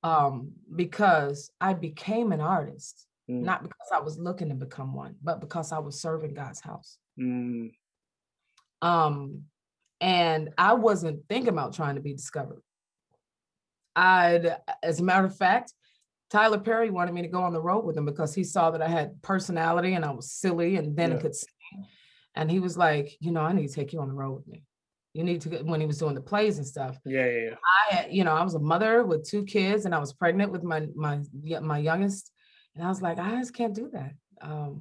[SPEAKER 3] Um because i became an artist
[SPEAKER 2] Mm.
[SPEAKER 3] not because i was looking to become one but because i was serving god's house.
[SPEAKER 2] Mm,
[SPEAKER 3] um and i wasn't thinking about trying to be discovered i'd as a matter of fact tyler perry wanted me to go on the road with him because he saw that i had personality and i was silly and then
[SPEAKER 2] Yeah.
[SPEAKER 3] could sing and he was like you know i need to take you on the road with me You need to get when he was doing the plays and stuff.
[SPEAKER 2] Yeah, yeah, yeah.
[SPEAKER 3] I had, you know, I was a mother with two kids and I was pregnant with my my my youngest. And I was like, I just can't do that. Um,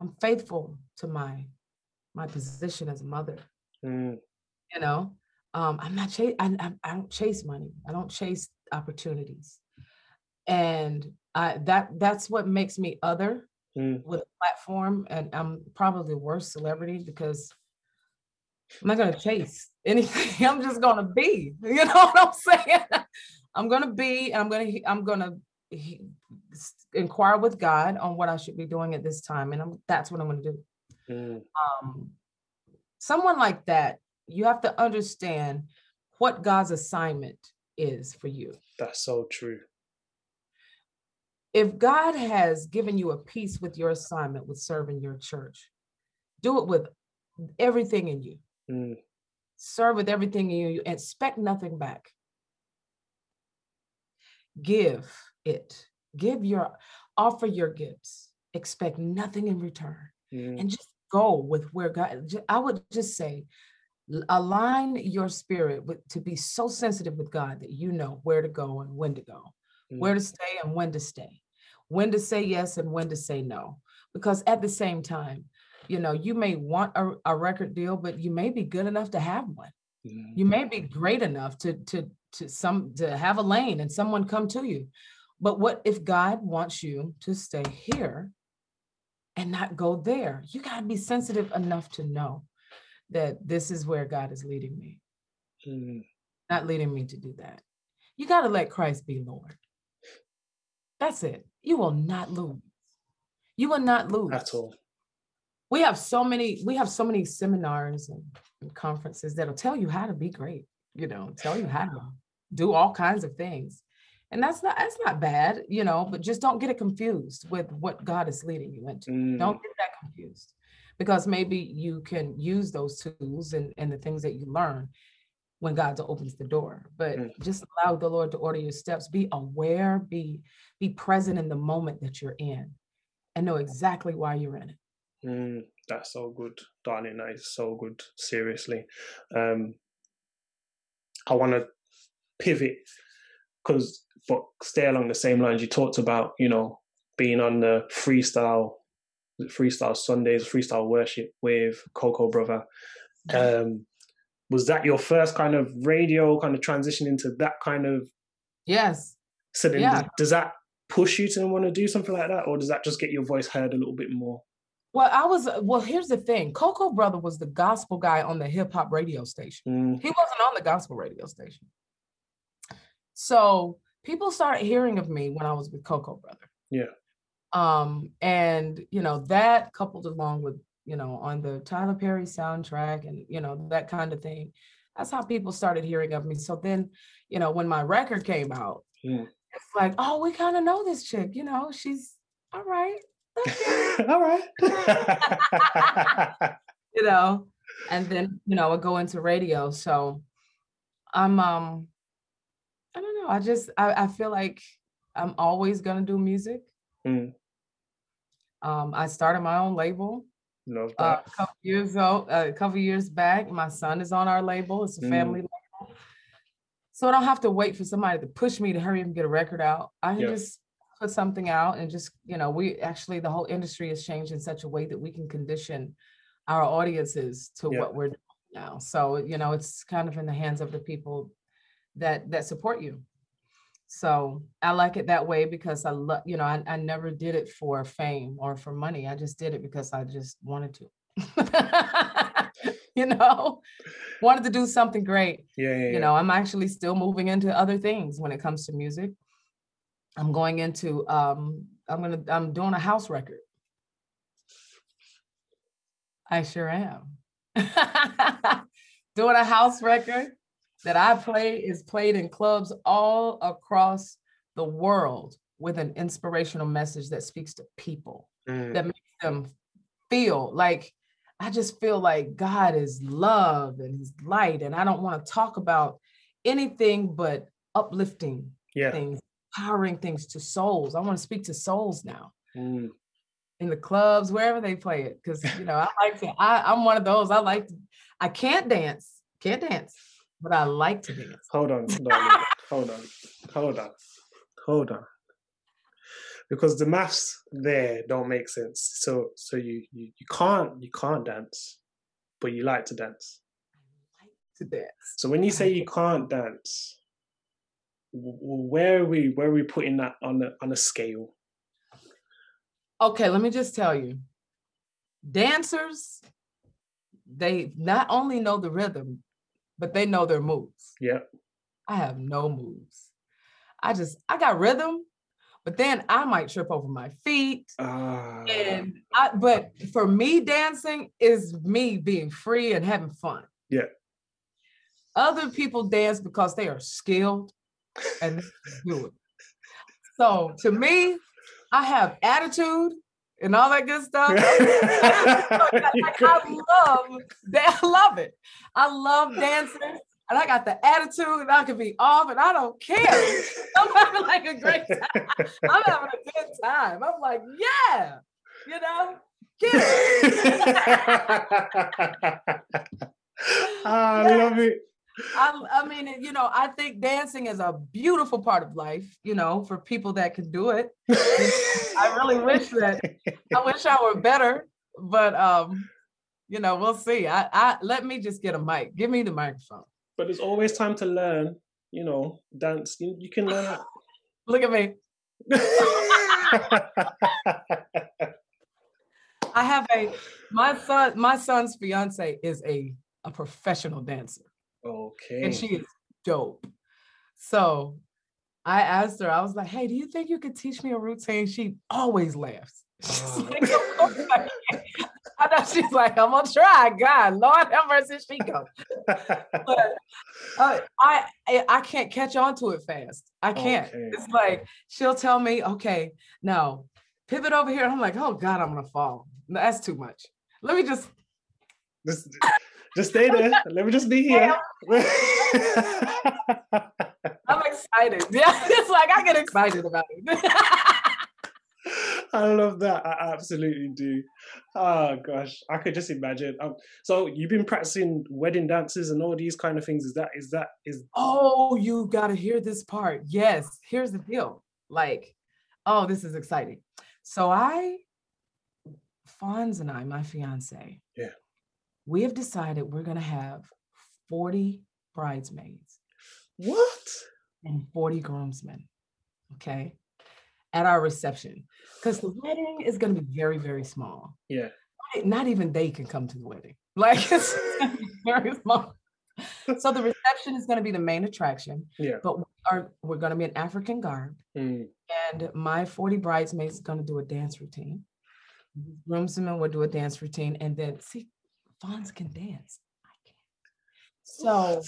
[SPEAKER 3] I'm faithful to my my position as a mother,
[SPEAKER 2] Mm,
[SPEAKER 3] you know. Um, I'm not chase I, I, I don't chase money. I don't chase opportunities. And I that that's what makes me other
[SPEAKER 2] mm,
[SPEAKER 3] with a platform. And I'm probably the worst celebrity because I'm not gonna chase anything. I'm just gonna be. You know what I'm saying? I'm gonna be. I'm gonna. I'm gonna he- inquire with God on what I should be doing at this time, and I'm, that's what I'm gonna do.
[SPEAKER 2] mm,
[SPEAKER 3] Um, someone like that, you have to understand what God's assignment is for you.
[SPEAKER 2] that's so true.
[SPEAKER 3] If God has given you a piece with your assignment with serving your church, do it with everything in you.
[SPEAKER 2] Mm,
[SPEAKER 3] serve with everything in you, expect nothing back. Give it, give your, offer your gifts, expect nothing in return,
[SPEAKER 2] mm,
[SPEAKER 3] and just go with where God, I would just say, align your spirit with, to be so sensitive with God that you know where to go and when to go, where
[SPEAKER 2] mm,
[SPEAKER 3] to stay and when to stay, when to say yes and when to say no. Because at the same time, you know, you may want a, a record deal, but you may be good enough to have one.
[SPEAKER 2] Mm,
[SPEAKER 3] you may be great enough to to to some to have a lane and someone come to you. But what if god wants you to stay here and not go there? You got to be sensitive enough to know that this is where god is leading me.
[SPEAKER 2] Mm.
[SPEAKER 3] not leading me to do that. You got to let christ be lord. That's it. You will not lose. You will not lose.
[SPEAKER 2] At all.
[SPEAKER 3] we have so many we have so many seminars and, and conferences that'll tell you how to be great you know tell you how to do all kinds of things. And that's not that's not bad you know but just don't get it confused with what god is leading you into.
[SPEAKER 2] Mm,
[SPEAKER 3] don't get that confused because maybe you can use those tools and, and the things that you learn when god opens the door but
[SPEAKER 2] Mm.
[SPEAKER 3] just allow the lord to order your steps be aware be be present in the moment that you're in and know exactly why you're in it
[SPEAKER 2] Mm, that's so good, darling. That is so good. Seriously, um, I want to pivot because, but stay along the same lines. You talked about, you know, being on the freestyle, freestyle Sundays, freestyle worship with Coco Brother. Um, was that your first kind of radio kind of transition into that kind of?
[SPEAKER 3] yes
[SPEAKER 2] So then,
[SPEAKER 3] Yeah.
[SPEAKER 2] does, that push you to want to do something like that, or does that just get your voice heard a little bit more?
[SPEAKER 3] Well, I was well, here's the thing. Coco Brother was the gospel guy on the hip hop radio station.
[SPEAKER 2] Mm,
[SPEAKER 3] He wasn't on the gospel radio station. So people started hearing of me when I was with Coco Brother.
[SPEAKER 2] Yeah.
[SPEAKER 3] Um, and you know, that coupled along with, you know, on the Tyler Perry soundtrack and you know, that kind of thing. That's how people started hearing of me. So then, you know, when my record came out,
[SPEAKER 2] Mm.
[SPEAKER 3] it's like, oh, we kind of know this chick, you know, she's all right. okay."
[SPEAKER 2] All right.
[SPEAKER 3] you know and then you know i go into radio so i'm um i don't know i just i, I feel like i'm always gonna do music
[SPEAKER 2] Mm.
[SPEAKER 3] Um i started my own label
[SPEAKER 2] Love
[SPEAKER 3] uh, a couple years ago a couple years back my son is on our label it's a
[SPEAKER 2] Mm.
[SPEAKER 3] family label so i don't have to wait for somebody to push me to hurry and get a record out i can
[SPEAKER 2] Yeah.
[SPEAKER 3] just put something out and just you know we actually the whole industry has changed in such a way that we can condition our audiences to
[SPEAKER 2] Yeah.
[SPEAKER 3] what we're doing now so you know it's kind of in the hands of the people that that support you so i like it that way because i love you know I, I never did it for fame or for money i just did it because i just wanted to. You know? Wanted to do something great.
[SPEAKER 2] Yeah, yeah, yeah.
[SPEAKER 3] you know i'm actually still moving into other things when it comes to music. I'm going into um i'm gonna i'm doing a house record. I sure am. Doing a house record that i play is played in clubs all across the world with an inspirational message that speaks to people
[SPEAKER 2] Mm,
[SPEAKER 3] that makes them feel like I just feel like God is love and He's light, and I don't want to talk about anything but uplifting
[SPEAKER 2] yeah.
[SPEAKER 3] things, powering things to souls. I want to speak to souls now,
[SPEAKER 2] Mm,
[SPEAKER 3] in the clubs, wherever they play it. Cause you know, I like to, I, I'm one of those. I like to, I can't dance, can't dance, but I like to dance.
[SPEAKER 2] Hold on, darling. hold on, hold on, hold on. Because the maths there don't make sense. So so you you, you can't you can't dance, but you like to dance.
[SPEAKER 3] I like to dance.
[SPEAKER 2] So when you say you can't dance, where are we where are we putting that on a on a scale?
[SPEAKER 3] Okay, let me just tell you. Dancers, they not only know the rhythm, but they know their moves.
[SPEAKER 2] Yeah.
[SPEAKER 3] I have no moves. I just I got rhythm, but then I might trip over my feet.
[SPEAKER 2] Ah.
[SPEAKER 3] And I but for me, dancing is me being free and having fun.
[SPEAKER 2] Yeah.
[SPEAKER 3] Other people dance because they are skilled and do it. So to me, I have attitude and all that good stuff. like, I love that. I love it. I love dancing. And I got the attitude and I can be off and I don't care. I'm having like a great time. I'm having a good time. I'm like, yeah, you know, get it.
[SPEAKER 2] Ah, I love it.
[SPEAKER 3] I, I mean, you know, I think dancing is a beautiful part of life, you know, for people that can do it. I really wish that I wish I were better, but um, you know, we'll see. I, I let me just get a mic. Give me the microphone.
[SPEAKER 2] But there's always time to learn. You know, dance. You, you can learn.
[SPEAKER 3] Look at me. I have a my son, my son's fiance is a a professional dancer.
[SPEAKER 2] Okay.
[SPEAKER 3] and she is dope. So I asked her, I was like, hey, do you think you could teach me a routine? She always laughs. She's like, "Of I can." I know she's like, I'm gonna try. God, Lord have mercy, she goes. But uh, I, I can't catch on to it fast. I can't.
[SPEAKER 2] Okay.
[SPEAKER 3] It's like she'll tell me, okay, now pivot over here. And I'm like, oh God, I'm gonna fall. No, that's too much. Let me just
[SPEAKER 2] just, just stay there. Let me just be here.
[SPEAKER 3] I'm excited. Yeah, it's like I get excited about it.
[SPEAKER 2] I love that. I absolutely do. Oh gosh, I could just imagine. Um, so you've been practicing wedding dances and all these kind of things. Is that is that is
[SPEAKER 3] Oh, you got to hear this part. Yes, here's the deal. Like, oh, this is exciting. So I, Fonz and I, my fiance,
[SPEAKER 2] Yeah.
[SPEAKER 3] We have decided we're gonna have 40 bridesmaids
[SPEAKER 2] what?
[SPEAKER 3] and 40 groomsmen. Okay. At our reception. Because the wedding is gonna be very, very small.
[SPEAKER 2] Yeah.
[SPEAKER 3] Not- even they can come to the wedding. Like it's very small. So the reception is gonna be the main attraction
[SPEAKER 2] Yeah.
[SPEAKER 3] but we are we're going to be in African garb,
[SPEAKER 2] Mm,
[SPEAKER 3] and my 40 bridesmaids is going to do a dance routine. Groomsmen will do a dance routine, and then see, Fonz can dance. I can't. So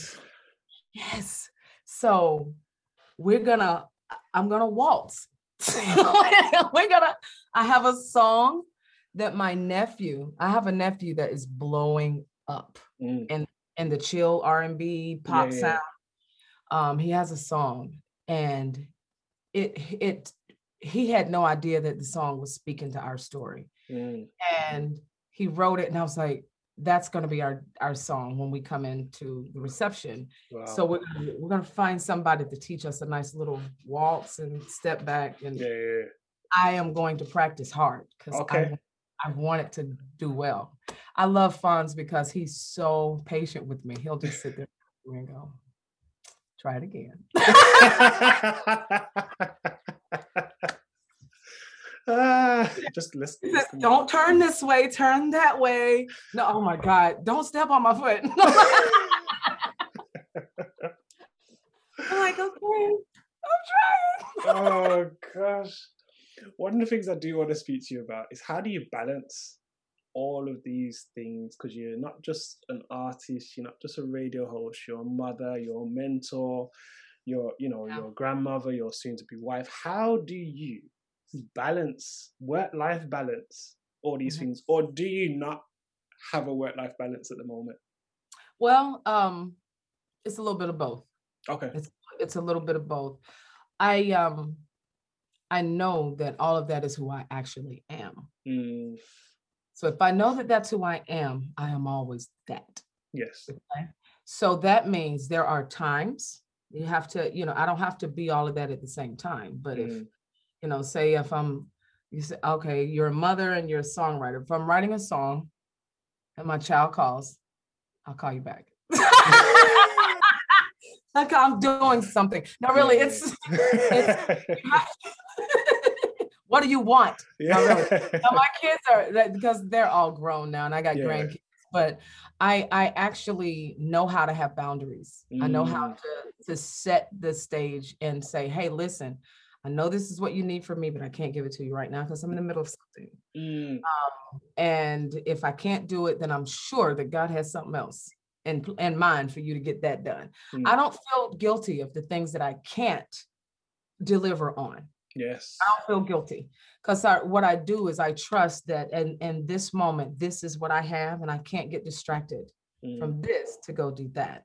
[SPEAKER 3] yes, so we're gonna. I'm gonna waltz. we're gonna. I have a song that my nephew. I have a nephew that is blowing up
[SPEAKER 2] Mm,
[SPEAKER 3] in the chill R&B pop
[SPEAKER 2] yeah, yeah.
[SPEAKER 3] sound. Um, he has a song and it it he had no idea that the song was speaking to our story.
[SPEAKER 2] mm.
[SPEAKER 3] And he wrote it and I was like, that's gonna be our our song when we come into the reception.
[SPEAKER 2] Wow.
[SPEAKER 3] So we're gonna, we're gonna find somebody to teach us a nice little waltz and step back. And
[SPEAKER 2] yeah, yeah,
[SPEAKER 3] I am going to practice hard because
[SPEAKER 2] Okay.
[SPEAKER 3] I, I want it to do well. I love Fonz because he's so patient with me. He'll just sit there and go, try it again.
[SPEAKER 2] ah, just listen.
[SPEAKER 3] Says,
[SPEAKER 2] listen.
[SPEAKER 3] don't turn this way, turn that way. No, oh my God, don't step on my foot. I'm like, okay, I'm trying.
[SPEAKER 2] oh gosh. One of the things I do want to speak to you about is how do you balance all of these things? Because you're not just an artist, you're not just a radio host, you're a mother, you're a mentor, you're, you know,
[SPEAKER 3] Yeah.
[SPEAKER 2] your grandmother, your soon to be wife. How do you balance work life balance, all these
[SPEAKER 3] Mhm.
[SPEAKER 2] things? Or do you not have a work life balance at the moment?
[SPEAKER 3] Well, um, it's a little bit of both.
[SPEAKER 2] Okay.
[SPEAKER 3] it's a little bit of both. I um I know that all of that is who I actually am.
[SPEAKER 2] Mm,
[SPEAKER 3] So if I know that that's who I am, I am always that.
[SPEAKER 2] yes. Okay?
[SPEAKER 3] So that means there are times you have to, you know, I don't have to be all of that at the same time. But if,
[SPEAKER 2] Mm.
[SPEAKER 3] You know, say if I'm, you say, okay, you're a mother and you're a songwriter. If I'm writing a song and my child calls, I'll call you back. like I'm doing something. No, really,
[SPEAKER 2] Yeah.
[SPEAKER 3] it's what do you want?
[SPEAKER 2] yeah.
[SPEAKER 3] Now, my kids are because they're all grown now and I got
[SPEAKER 2] Yeah.
[SPEAKER 3] grandkids, but I I actually know how to have boundaries. I know how
[SPEAKER 2] Mm.
[SPEAKER 3] to to set the stage and say, hey, listen, I know this is what you need from me, but I can't give it to you right now because I'm in the middle of something.
[SPEAKER 2] Mm,
[SPEAKER 3] And if I can't do it, then I'm sure that God has something else in, in mind for you to get that done.
[SPEAKER 2] Mm.
[SPEAKER 3] I don't feel guilty of the things that I can't deliver on.
[SPEAKER 2] yes.
[SPEAKER 3] I don't feel guilty because what I do is I trust that in, in this moment, this is what I have, and I can't get distracted
[SPEAKER 2] Mm,
[SPEAKER 3] from this to go do that.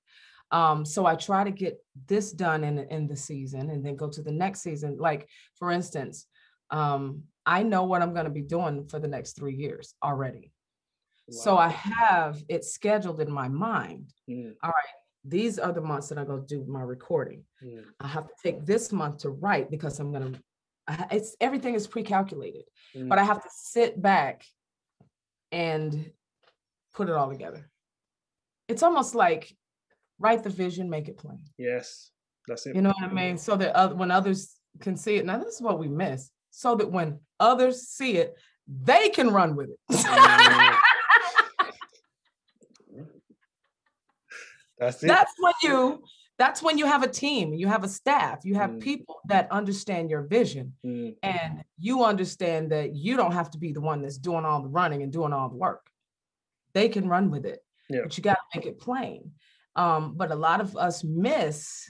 [SPEAKER 3] Um, so I try to get this done in, in the season and then go to the next season. Like, for instance, um, I know what I'm going to be doing for the next three years already. So. I have it scheduled in my mind.
[SPEAKER 2] Mm,
[SPEAKER 3] These are the months that I'm going to do my recording.
[SPEAKER 2] mm,
[SPEAKER 3] I have to take this month to write because I'm going to, it's everything is pre-calculated,
[SPEAKER 2] mm.
[SPEAKER 3] but I have to sit back and put it all together. It's almost like write the vision, make it plain.
[SPEAKER 2] yes. That's it.
[SPEAKER 3] You know what I mean? So that oth- when others can see it, now this is what we miss. So that when others see it, they can run with it.
[SPEAKER 2] That's it.
[SPEAKER 3] that's when you that's when you have a team you have a staff you have
[SPEAKER 2] Mm.
[SPEAKER 3] people that understand your vision
[SPEAKER 2] Mm,
[SPEAKER 3] and you understand that you don't have to be the one that's doing all the running and doing all the work they can run with it
[SPEAKER 2] Yeah.
[SPEAKER 3] but you got to make it plain um, but a lot of us miss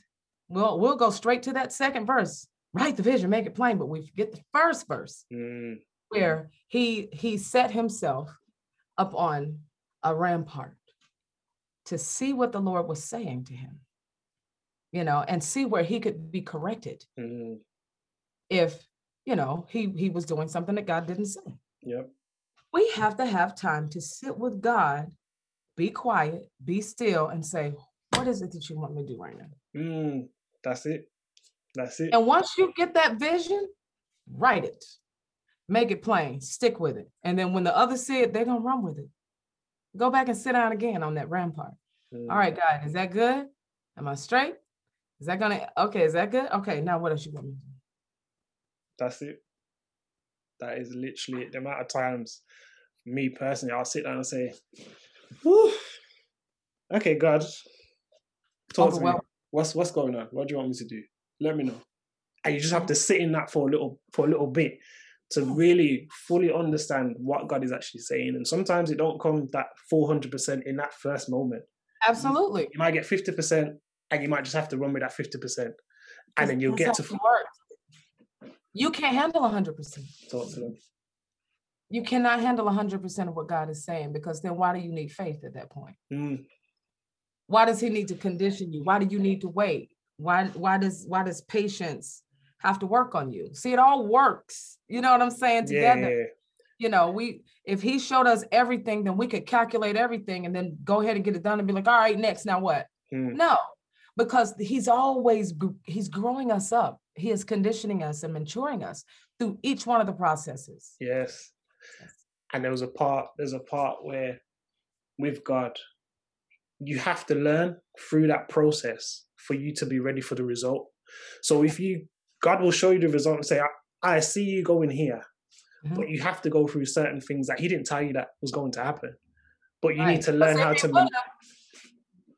[SPEAKER 3] we'll we'll go straight to that second verse write the vision make it plain but we forget the first verse
[SPEAKER 2] mm,
[SPEAKER 3] where he he set himself up on a rampart to see what the Lord was saying to him, you know, and see where he could be corrected
[SPEAKER 2] mm,
[SPEAKER 3] if, you know, he he was doing something that God didn't say.
[SPEAKER 2] yep.
[SPEAKER 3] We have to have time to sit with God, be quiet, be still, and say, what is it that you want me to do right now?
[SPEAKER 2] Mm, that's it. That's it.
[SPEAKER 3] And once you get that vision, write it, make it plain, stick with it. And then when the others see it, they're gonna run with it. Go back and sit down again on that rampart.
[SPEAKER 2] Mm,
[SPEAKER 3] All right, God, is that good? Am I straight? Is that gonna okay? Is that good? Okay, now what else you want me to do?
[SPEAKER 2] That's it. That is literally it. The amount of times, me personally, I'll sit down and say, Whew. "Okay, God, talk to me. What's what's going on? What do you want me to do? Let me know." And you just have to sit in that for a little for a little bit to really fully understand what God is actually saying. And sometimes it don't come that four hundred percent in that first moment.
[SPEAKER 3] Absolutely.
[SPEAKER 2] You might get fifty percent, and you might just have to run with that fifty percent, and then you'll get to
[SPEAKER 3] works. You can't handle 100%.
[SPEAKER 2] talk to them.
[SPEAKER 3] You cannot handle 100% of what God is saying because then why do you need faith at that point?
[SPEAKER 2] Mm,
[SPEAKER 3] Why does he need to condition you? Why do you need to wait? Why why does why does patience have to work on you? See, it all works. You know what I'm saying? Together.
[SPEAKER 2] yeah,
[SPEAKER 3] you know, we if he showed us everything, then we could calculate everything and then go ahead and get it done and be like, all right, next, now what?
[SPEAKER 2] Mm,
[SPEAKER 3] No, because he's always he's growing us up. He is conditioning us and maturing us through each one of the processes.
[SPEAKER 2] yes. And there was a part. There's a part where, with God, you have to learn through that process for you to be ready for the result. So if you, God will show you the result and say, "I, I see you going here,"
[SPEAKER 3] Mhm.
[SPEAKER 2] but you have to go through certain things that He didn't tell you that was going to happen. But you
[SPEAKER 3] Right.
[SPEAKER 2] need to learn how to.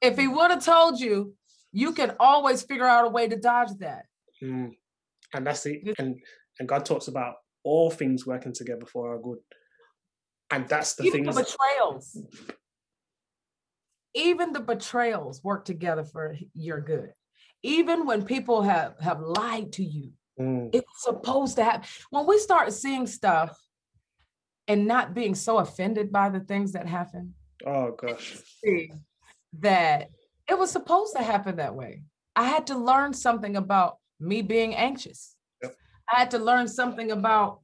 [SPEAKER 3] If he would have told you, you can always figure out a way to dodge that.
[SPEAKER 2] Mm. And that's it. And and God talks about all things working together for our good. And that's the
[SPEAKER 3] Even
[SPEAKER 2] things.
[SPEAKER 3] the betrayals. Even the betrayals work together for your good. Even when people have have lied to you,
[SPEAKER 2] Mm,
[SPEAKER 3] it's supposed to happen. When we start seeing stuff and not being so offended by the things that happen,
[SPEAKER 2] oh gosh.
[SPEAKER 3] see that it was supposed to happen that way. I had to learn something about me being anxious. I had to learn something about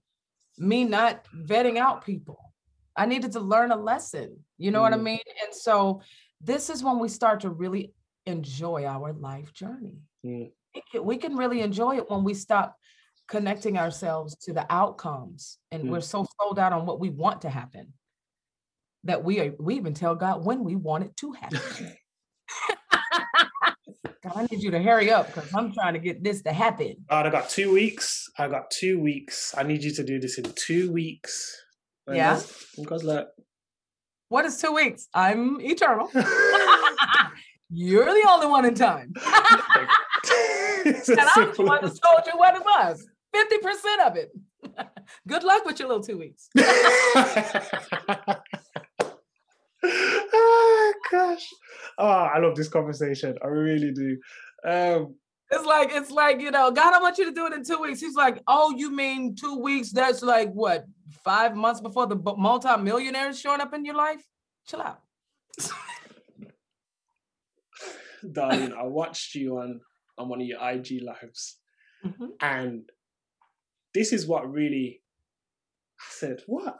[SPEAKER 3] me not vetting out people. I needed to learn a lesson. You know what I
[SPEAKER 2] Mm.
[SPEAKER 3] mean? And so this is when we start to really enjoy our life journey.
[SPEAKER 2] Mm.
[SPEAKER 3] We can, we can really enjoy it when we stop connecting ourselves to the outcomes and
[SPEAKER 2] Mm.
[SPEAKER 3] we're so sold out on what we want to happen that we are, we even tell God when we want it to happen. I need you to hurry up because I'm trying to get this to happen.
[SPEAKER 2] All right, I got two weeks. I got two weeks. I need you to do this in two weeks. And
[SPEAKER 3] Yeah.
[SPEAKER 2] Because look.
[SPEAKER 3] What is two weeks? I'm eternal. You're the only one in time. And I'm the one that told you what it was. 50% of it. Good luck with your little two weeks.
[SPEAKER 2] Oh gosh. Oh, I love this conversation. I really do. Um,
[SPEAKER 3] It's like, it's like, you know, God, I want you to do it in two weeks. He's like, oh, you mean two weeks? That's like what, five months before the bu- multi-millionaire is showing up in your life? Chill out.
[SPEAKER 2] darling, I watched you on on one of your IG lives,
[SPEAKER 3] Mhm.
[SPEAKER 2] and this is what really I said, what?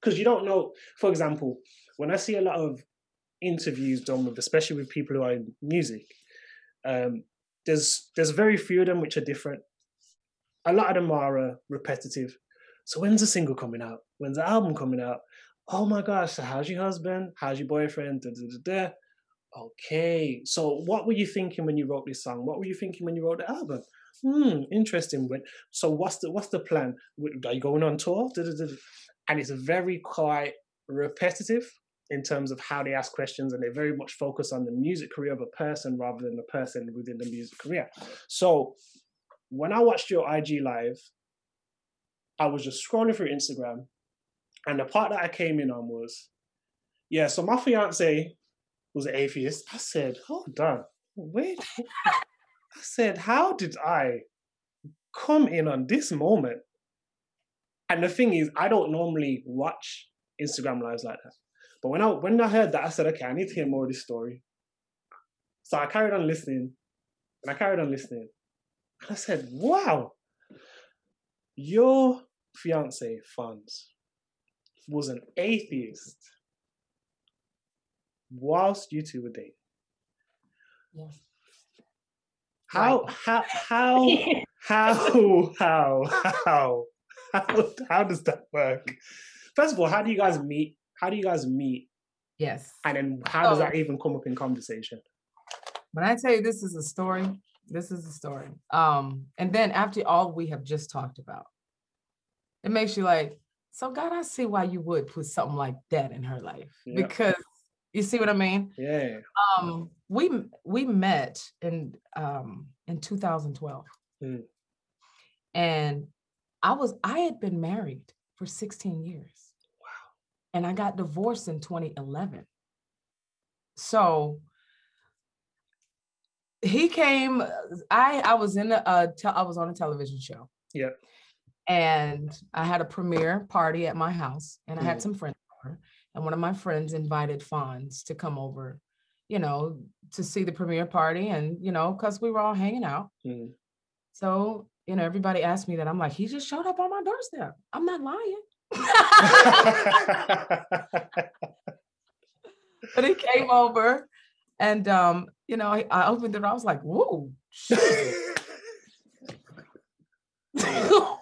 [SPEAKER 2] Because you don't know. For example, when I see a lot of interviews done with, especially with people who are in music, um, there's there's very few of them which are different. A lot of them are uh, repetitive. So when's the single coming out? When's the album coming out? Oh my gosh! So how's your husband? How's your boyfriend? Da, da, da. Okay, so what were you thinking when you wrote this song? What were you thinking when you wrote the album? Hmm, interesting. So, what's the what's the plan? Are you going on tour? And it's very quite repetitive in terms of how they ask questions, and they very much focus on the music career of a person rather than the person within the music career. So, when I watched your IG live, I was just scrolling through Instagram, and the part that I came in on was, yeah. So my fiance was an atheist. I said, hold on, wait. I said, how did I come in on this moment? And the thing is, I don't normally watch Instagram lives like that. But when I when I heard that, I said, okay, I need to hear more of this story. So I carried on listening, and I carried on listening. And I said, wow, your fiance, Fonz, was an atheist whilst you two were dating.
[SPEAKER 3] Yes.
[SPEAKER 2] How how how how how how how how does that work? First of all, how do you guys meet? How do you guys meet?
[SPEAKER 3] Yes.
[SPEAKER 2] And then how does that even come up in conversation?
[SPEAKER 3] When I tell you this is a story, this is a story. Um, and then after all we have just talked about, it makes you like, so God, I see why you would put something like that in her life. Because you see what I mean?
[SPEAKER 2] Yeah.
[SPEAKER 3] Um, we we met in um in 2012.
[SPEAKER 2] Mm.
[SPEAKER 3] And I was I had been married for 16 years. And I got divorced in 2011. So he came I I was in a, uh te- I was on a television show.
[SPEAKER 2] Yeah.
[SPEAKER 3] And I had a premiere party at my house and I had some friends over and one of my friends invited Fonz to come over, you know, to see the premiere party and you know, cuz we were all hanging out.
[SPEAKER 2] Mm.
[SPEAKER 3] So, you know, everybody asked me that. I'm like, he just showed up on my doorstep. I'm not lying. but he came over and um, you know, I, I opened it. I was like, whoa,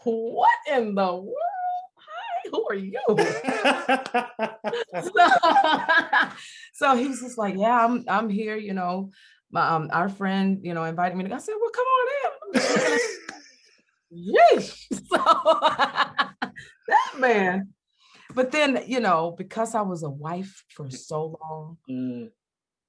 [SPEAKER 3] what in the world? Hi, who are you? so, so he was just like, yeah, I'm I'm here, you know. My um our friend, you know, invited me to go. I said, well, come on in. I'm just looking at- Yeesh. So that man. But then, you know, because I was a wife for so long,
[SPEAKER 2] Mm.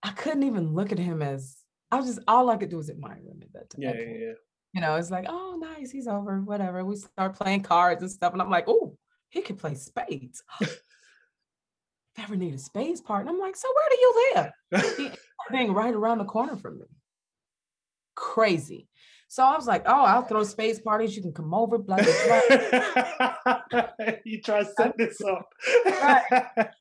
[SPEAKER 3] I couldn't even look at him as I was just all I could do was admire him at that time.
[SPEAKER 2] Yeah, yeah, yeah.
[SPEAKER 3] You know, it's like, oh, nice, he's over, whatever. We start playing cards and stuff, and I'm like, oh, he can play spades. Never need a spades partner? I'm like, so where do you live? Being right around the corner from me. Crazy. So I was like, oh, I'll throw spades parties. You can come over, blah, blah, blah.
[SPEAKER 2] you try to set this up.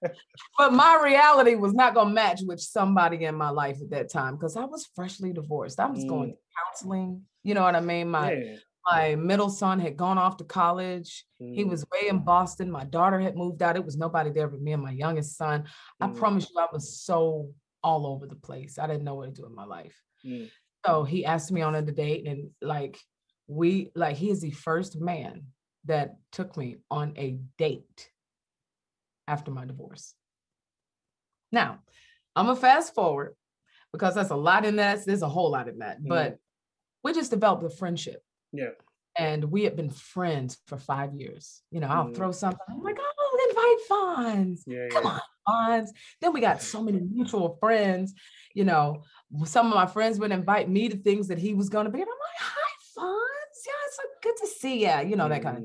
[SPEAKER 3] but my reality was not going to match with somebody in my life at that time because I was freshly divorced. I was going
[SPEAKER 2] Mm.
[SPEAKER 3] to counseling. You know what I mean? My
[SPEAKER 2] yeah.
[SPEAKER 3] My middle son had gone off to college. He
[SPEAKER 2] mm,
[SPEAKER 3] was way in Boston. My daughter had moved out. It was nobody there but me and my youngest son. I
[SPEAKER 2] Mm.
[SPEAKER 3] promise you, I was so all over the place. I didn't know what to do in my life.
[SPEAKER 2] mm,
[SPEAKER 3] So he asked me on a date, and like we, like he is the first man that took me on a date after my divorce. Now, I'm gonna fast forward because that's a lot in that. There's a whole lot in that,
[SPEAKER 2] Mhm.
[SPEAKER 3] but we just developed a friendship.
[SPEAKER 2] Yeah.
[SPEAKER 3] And we had been friends for five years. You know, I'll
[SPEAKER 2] Mm.
[SPEAKER 3] throw something. I'm like, oh, invite Fonz.
[SPEAKER 2] Yeah,
[SPEAKER 3] Come
[SPEAKER 2] yeah.
[SPEAKER 3] on, Fonz. Then we got so many mutual friends. You know, some of my friends would invite me to things that he was going to be. And I'm like, hi, Fonz. Yeah, it's so good to see you. You know, that kind of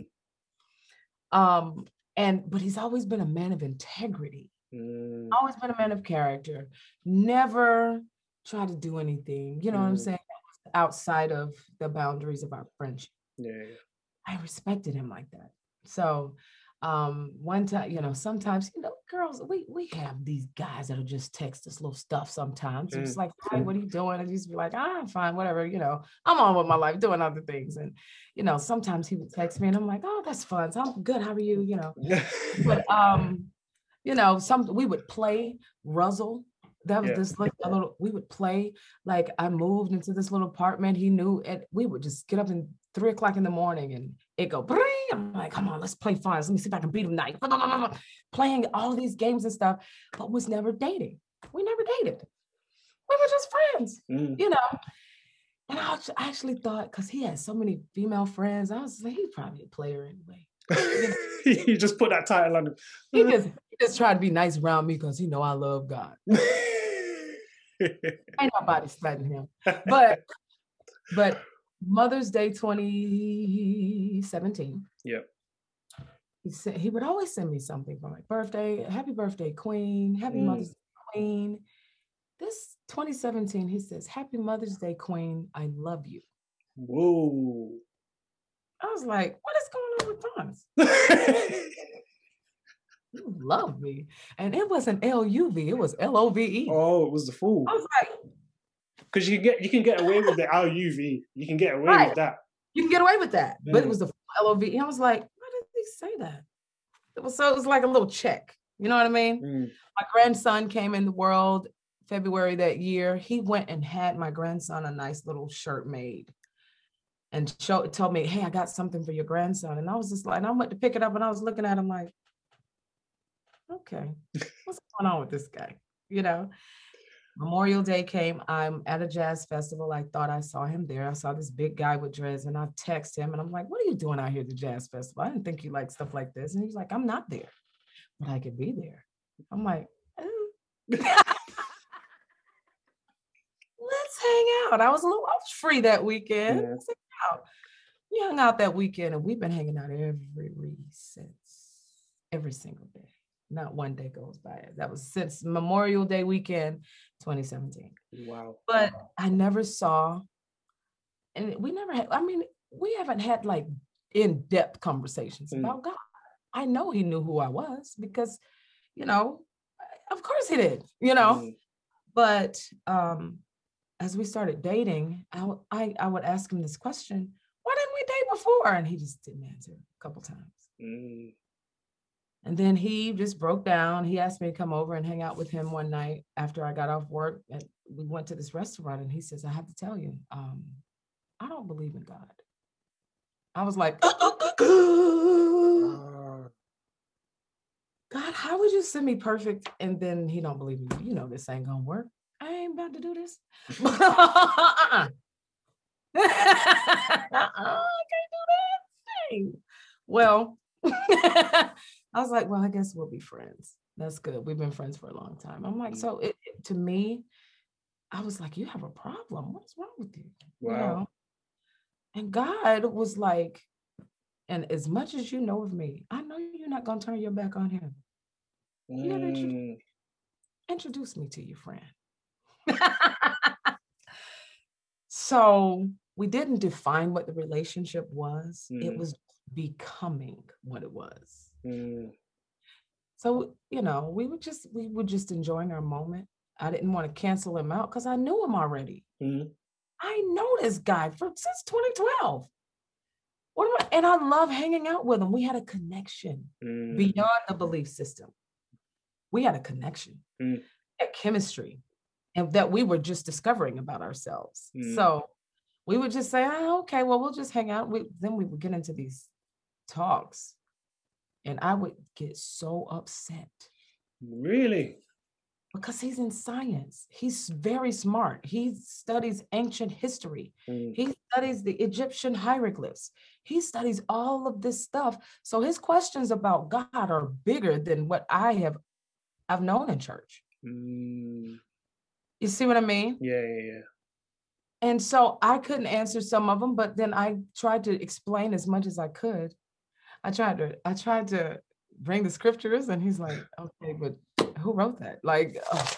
[SPEAKER 2] Mm,
[SPEAKER 3] um, and but he's always been a man of integrity,
[SPEAKER 2] mm,
[SPEAKER 3] always been a man of character, never tried to do anything, you know what I'm
[SPEAKER 2] Mm.
[SPEAKER 3] saying, outside of the boundaries of our friendship.
[SPEAKER 2] Yeah.
[SPEAKER 3] I respected him like that. So um one time, you know, sometimes, you know, girls, we we have these guys that'll just text us little stuff sometimes. It's
[SPEAKER 2] Mm,
[SPEAKER 3] like, hi, what are you doing? And just be like, ah, I'm fine, whatever, you know, I'm on with my life doing other things. And you know, sometimes he would text me and I'm like, oh, that's fun. So I'm good. How are you? You know, but um, you know, some we would play Ruzzle. That was
[SPEAKER 2] Yeah.
[SPEAKER 3] this like a little we would play. Like I moved into this little apartment. He knew and we would just get up in three o'clock in the morning and it go bring. I'm like, come on, let's play fun. Let me see if I can beat him tonight. Playing all these games and stuff, but was never dating. We never dated. We were just friends,
[SPEAKER 2] Mm,
[SPEAKER 3] you know. And I actually thought because he had so many female friends, I was like, he's probably a player anyway.
[SPEAKER 2] he just put that title on him.
[SPEAKER 3] He just he just tried to be nice around me because he know I love God. Ain't nobody threatening him. But but Mother's Day 2017.
[SPEAKER 2] Yep.
[SPEAKER 3] He said he would always send me something for my birthday. Happy birthday, Queen. Happy
[SPEAKER 2] Mm.
[SPEAKER 3] Mother's Day, Queen. This 2017, he says, Happy Mother's Day, Queen. I love you.
[SPEAKER 2] Whoa.
[SPEAKER 3] I was like, what is going on with Thomas? You love me. And it wasn't L-U-V, it was L-O-V-E.
[SPEAKER 2] oh, it was the fool.
[SPEAKER 3] I was like,
[SPEAKER 2] Because you can get you can get away with the LUV. You can get away
[SPEAKER 3] Right.
[SPEAKER 2] with that.
[SPEAKER 3] you can get away with that. But it was the L-O-V-E. I was like, why did he say that? It was so it was like a little check. You know what I mean?
[SPEAKER 2] Mm,
[SPEAKER 3] My grandson came in the world February that year. He went and had my grandson a nice little shirt made. And show, told me, hey, I got something for your grandson. And I was just like, and I went to pick it up and I was looking at him like, okay, what's going on with this guy? You know? Memorial Day came. I'm at a jazz festival. I thought I saw him there. I saw this big guy with dreads, and I text him, and I'm like, "What are you doing out here at the jazz festival? I didn't think you like stuff like this." And he's like, "I'm not there, but I could be there." I'm like, "Oh." "Let's hang out." I was a little, I was free that weekend.
[SPEAKER 2] Yeah.
[SPEAKER 3] Let's hang out. We hung out that weekend, and we've been hanging out every since every single day. Not one day goes by. That was since Memorial Day weekend, 2017
[SPEAKER 2] wow.
[SPEAKER 3] but I never saw, and we never had, I mean, we haven't had like in depth conversations
[SPEAKER 2] Mm.
[SPEAKER 3] about God. I know he knew who I was because, you know, of course he did, you know,
[SPEAKER 2] Mm,
[SPEAKER 3] but um, as we started dating, I, w- I, I would ask him this question why didn't we date before? And he just didn't answer a couple times.
[SPEAKER 2] mm,
[SPEAKER 3] And then he just broke down. He asked me to come over and hang out with him one night after I got off work. And we went to this restaurant and he says, I have to tell you, um, I don't believe in God. I was like,
[SPEAKER 2] ah,
[SPEAKER 3] God, how would you send me perfect? And then he don't believe me. You know this ain't gonna work. I ain't about to do this. Uh-uh, I can't do that thing. Well, I was like, well, I guess we'll be friends. That's good. We've been friends for a long time. I'm like,
[SPEAKER 2] Mm.
[SPEAKER 3] so it, it- to me, I was like, you have a problem. What's wrong with you? You
[SPEAKER 2] wow.
[SPEAKER 3] know? And God was like, and as much as you know of me, I know you're not gonna turn your back on him. That you-
[SPEAKER 2] Mm,
[SPEAKER 3] introduce me to your friend. so we didn't define what the relationship was. It
[SPEAKER 2] Mm.
[SPEAKER 3] was becoming what it was.
[SPEAKER 2] Mm,
[SPEAKER 3] So, you know, we were just we were just enjoying our moment. I didn't want to cancel him out because I knew him already.
[SPEAKER 2] mm,
[SPEAKER 3] I know this guy for since 2012. What am I? And I love hanging out with him. We had a connection
[SPEAKER 2] Mm,
[SPEAKER 3] beyond the belief system. We had a connection,
[SPEAKER 2] Mm.
[SPEAKER 3] a chemistry, and that we were just discovering about ourselves.
[SPEAKER 2] Mm.
[SPEAKER 3] So we would just say, oh, okay, well, we'll just hang out. We, then we would get into these talks, and I would get so upset
[SPEAKER 2] Really?
[SPEAKER 3] because he's in science. He's very smart. He studies ancient history.
[SPEAKER 2] Mm,
[SPEAKER 3] He studies the Egyptian hieroglyphs. He studies all of this stuff. So his questions about God are bigger than what I have I've known in church.
[SPEAKER 2] mm,
[SPEAKER 3] You see what I mean?
[SPEAKER 2] yeah, yeah, yeah.
[SPEAKER 3] And so I couldn't answer some of them, but then I tried to explain as much as I could. I tried to I tried to bring the scriptures and he's like, "Okay, but who wrote that?" Like oh.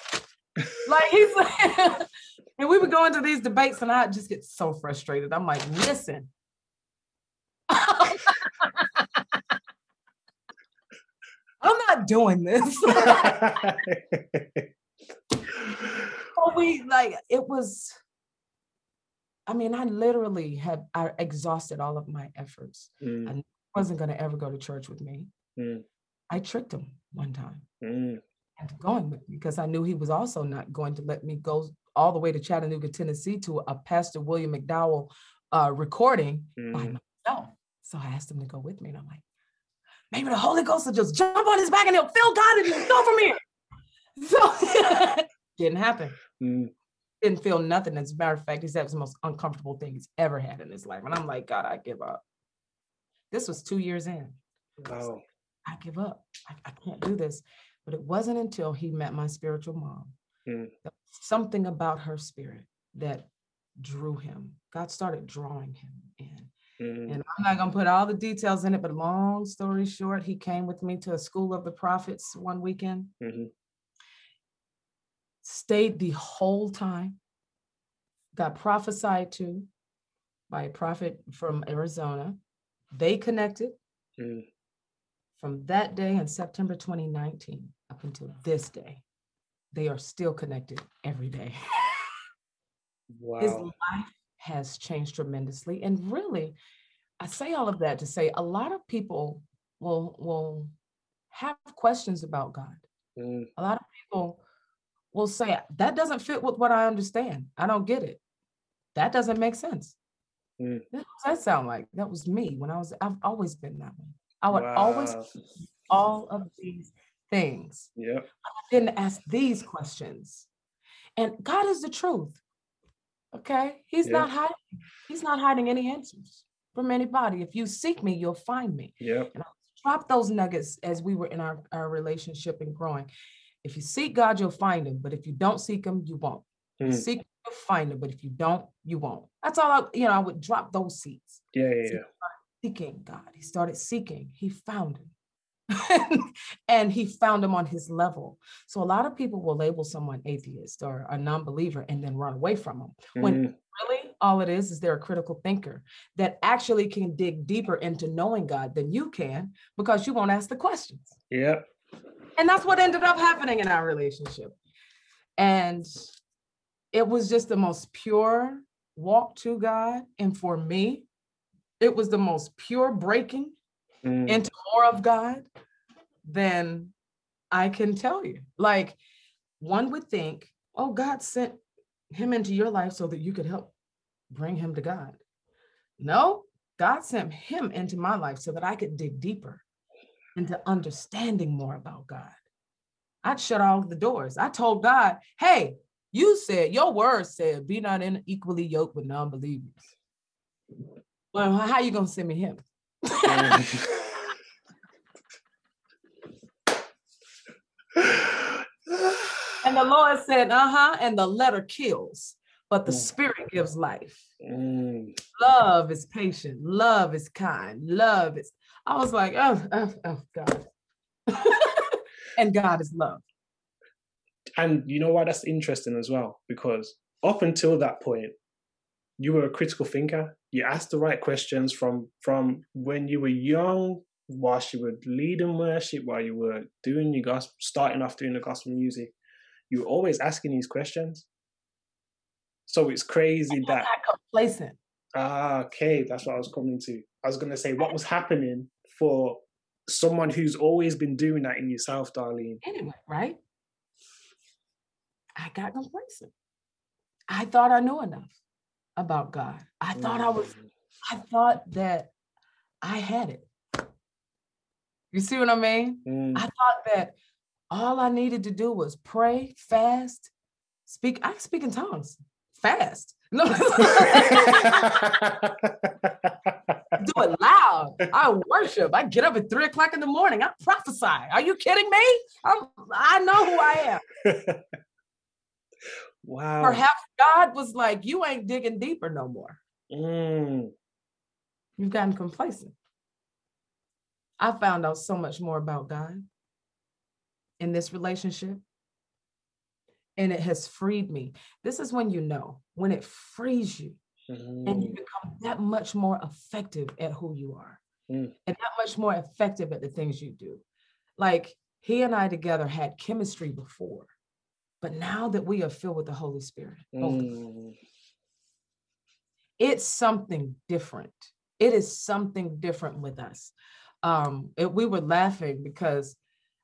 [SPEAKER 3] like he's like and we would go into these debates and I just get so frustrated. I'm like, "Listen, I'm not doing this. So we like it was. I mean, I literally had I exhausted all of my efforts.
[SPEAKER 2] Mm,
[SPEAKER 3] wasn't going to ever go to church with me.
[SPEAKER 2] Mm.
[SPEAKER 3] I tricked him one time
[SPEAKER 2] mm,
[SPEAKER 3] going with me because I knew he was also not going to let me go all the way to Chattanooga, Tennessee, to a Pastor William McDowell uh, recording by
[SPEAKER 2] mm.
[SPEAKER 3] myself. So I asked him to go with me, and I'm like, maybe the Holy Ghost will just jump on his back and he'll feel God and he'll go from here. So didn't happen.
[SPEAKER 2] Mm,
[SPEAKER 3] Didn't feel nothing. As a matter of fact, he said it was the most uncomfortable thing he's ever had in his life. And I'm like, God, I give up. This was two years in. I
[SPEAKER 2] wow.
[SPEAKER 3] I give up. I, I can't do this. But it wasn't until he met my spiritual mom.
[SPEAKER 2] Mm.
[SPEAKER 3] Something about her spirit that drew him. God started drawing him in.
[SPEAKER 2] Mm,
[SPEAKER 3] And I'm not going to put all the details in it, but long story short, he came with me to a school of the prophets one weekend,
[SPEAKER 2] mhm,
[SPEAKER 3] stayed the whole time, got prophesied to by a prophet from Arizona. They connected
[SPEAKER 2] mm.
[SPEAKER 3] from that day in September 2019 up until this day. They are still connected every day. His life has changed tremendously. And really, I say all of that to say a lot of people will will have questions about God.
[SPEAKER 2] Mm,
[SPEAKER 3] A lot of people will say that doesn't fit with what I understand. I don't get it. That doesn't make sense.
[SPEAKER 2] Mm.
[SPEAKER 3] What does that sound like? That was me when I was. I've always been that way. I would always all of these things.
[SPEAKER 2] Yeah.
[SPEAKER 3] I didn't ask these questions. And God is the truth. Okay? He's
[SPEAKER 2] Yeah.
[SPEAKER 3] not hiding. He's not hiding any answers from anybody. If you seek me, you'll find me.
[SPEAKER 2] Yep.
[SPEAKER 3] Drop those nuggets as we were in our, our relationship and growing. If you seek God, you'll find him. But if you don't seek him, you won't.
[SPEAKER 2] Mm.
[SPEAKER 3] seek you'll find him. But if you don't, you won't. That's all I, you know, I would drop those seeds.
[SPEAKER 2] Yeah, yeah, yeah.
[SPEAKER 3] Seeking God. He started seeking. He found him. and he found him on his level. So a lot of people will label someone atheist or a non-believer and then run away from them. When
[SPEAKER 2] Mm,
[SPEAKER 3] really all it is is they're a critical thinker that actually can dig deeper into knowing God than you can because you won't ask the questions.
[SPEAKER 2] Yep.
[SPEAKER 3] And that's what ended up happening in our relationship. And it was just the most pure walk to God. And for me, it was the most pure breaking
[SPEAKER 2] Mm,
[SPEAKER 3] into more of God than I can tell you. Like one would think, oh, God sent him into your life so that you could help bring him to God. No, God sent him into my life so that I could dig deeper into understanding more about God. I'd shut all the doors. I told God, hey, you said, your word said, be not in equally yoked with non-believers. Well, how you gonna send me him? And the Lord said, uh huh. And the letter kills, but the
[SPEAKER 2] Mm.
[SPEAKER 3] spirit gives life.
[SPEAKER 2] Mm,
[SPEAKER 3] Love is patient. Love is kind. Love is. I was like, oh, oh, oh God. and God is love.
[SPEAKER 2] And you know why that's interesting as well? Because up until that point, you were a critical thinker. You asked the right questions from from when you were young, whilst you were leading worship, while you were doing your gospel, starting off doing the gospel music. You were always asking these questions. So it's crazy that
[SPEAKER 3] complacent.
[SPEAKER 2] Ah, okay, that's what I was coming to. I was gonna say what was happening for someone who's always been doing that in yourself, Darlene.
[SPEAKER 3] Anyway, right? I got complacent. I thought I knew enough about God. I thought I was,
[SPEAKER 2] Mm,
[SPEAKER 3] I thought that I had it. You see what I mean?
[SPEAKER 2] mm,
[SPEAKER 3] I thought that all I needed to do was pray, fast, speak. I speak in tongues, fast. No, do it loud. I worship. I get up at three o'clock in the morning. I prophesy. Are you kidding me? I'm, I know who I am.
[SPEAKER 2] wow.
[SPEAKER 3] Perhaps God was like, you ain't digging deeper no more.
[SPEAKER 2] Mm,
[SPEAKER 3] You've gotten complacent. I found out so much more about God in this relationship. And it has freed me. This is when you know, when it frees you and you
[SPEAKER 2] mm,
[SPEAKER 3] become that much more effective at who you are
[SPEAKER 2] Mm.
[SPEAKER 3] and that much more effective at the things you do. Like he and I together had chemistry before, but now that we are filled with the Holy Spirit, both of us,
[SPEAKER 2] mm,
[SPEAKER 3] it's something different. It is something different with us. Um, it- we were laughing because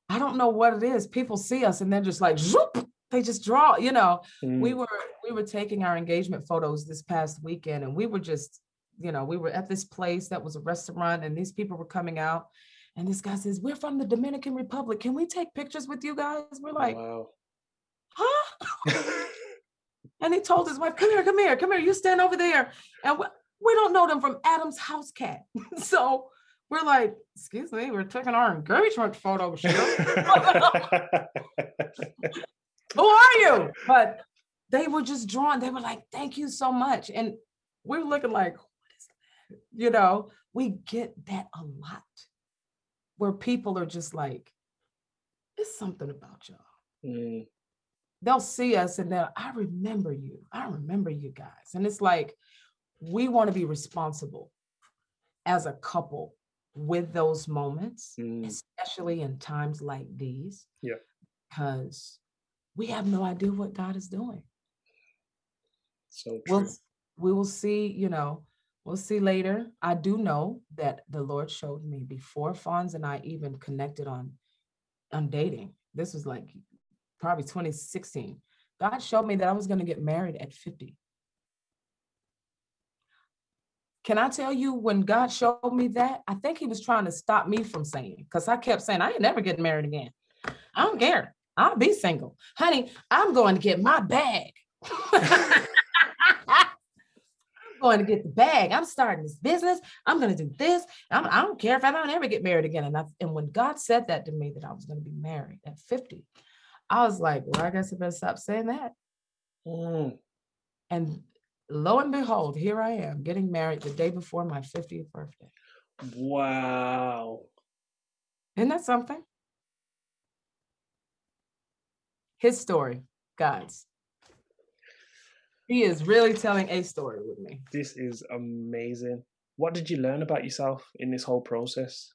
[SPEAKER 3] I don't know what it is. People see us and they're just like, zoop, they just draw, you know. We
[SPEAKER 2] mm,
[SPEAKER 3] were we were taking our engagement photos this past weekend and we were just, you know, we were at this place that was a restaurant and these people were coming out. And this guy says, We're from the Dominican Republic. Can we take pictures with you guys? We're like,
[SPEAKER 2] wow.
[SPEAKER 3] And he told his wife, come here, come here, come here, you stand over there. And we, we don't know them from Adam's house cat. so we're like, excuse me, we're taking our engagement photo shoot. Who are you? But they were just drawn. They were like, thank you so much. And we're looking like, what is that? You know, we get that a lot where people are just like, it's something about y'all
[SPEAKER 2] Mm,
[SPEAKER 3] they'll see us and they'll, I remember you. I remember you guys. And it's like, we want to be responsible as a couple with those moments,
[SPEAKER 2] Mm.
[SPEAKER 3] especially in times like these.
[SPEAKER 2] Yeah.
[SPEAKER 3] Because we have no idea what God is doing.
[SPEAKER 2] so true.
[SPEAKER 3] We'll, we will see, you know, we'll see later. I do know that the Lord showed me before Fonz and I even connected on on dating. This was like probably 2016. God showed me that I was going to get married at 50. Can I tell you when God showed me that? I think he was trying to stop me from saying, because I kept saying, I ain't never getting married again. I don't care. I'll be single. Honey, I'm going to get my bag. I'm going to get the bag. I'm starting this business. I'm going to do this. I'm, I don't care if I don't ever get married again. And, I, and when God said that to me, that I was going to be married at 50, I was like, well, I guess I better stop saying that.
[SPEAKER 2] Mm,
[SPEAKER 3] And lo and behold, here I am getting married the day before my 50th birthday.
[SPEAKER 2] wow.
[SPEAKER 3] Isn't that something? His story, God's. He is really telling a story with me.
[SPEAKER 2] This is amazing. What did you learn about yourself in this whole process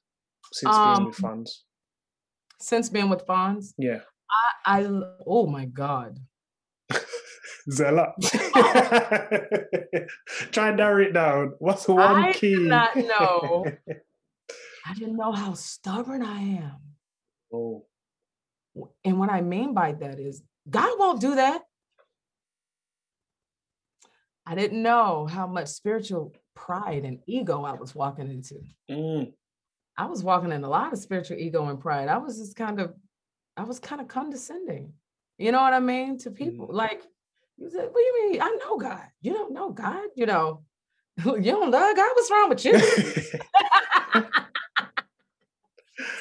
[SPEAKER 2] since being with
[SPEAKER 3] Um,
[SPEAKER 2] Fonz?
[SPEAKER 3] Since being with Fonz,
[SPEAKER 2] Yeah.
[SPEAKER 3] I, I oh my God.
[SPEAKER 2] Zella. Try and narrow it down. What's the one
[SPEAKER 3] I
[SPEAKER 2] key?
[SPEAKER 3] I did not know. I didn't know how stubborn I am.
[SPEAKER 2] oh.
[SPEAKER 3] And what I mean by that is God won't do that. I didn't know how much spiritual pride and ego I was walking into.
[SPEAKER 2] Mm,
[SPEAKER 3] I was walking in a lot of spiritual ego and pride. I was just kind of, I was kind of condescending. You know what I mean? To people. Like, you said, what do you mean? I know God. You don't know God, you know. You don't love God. What's wrong with you?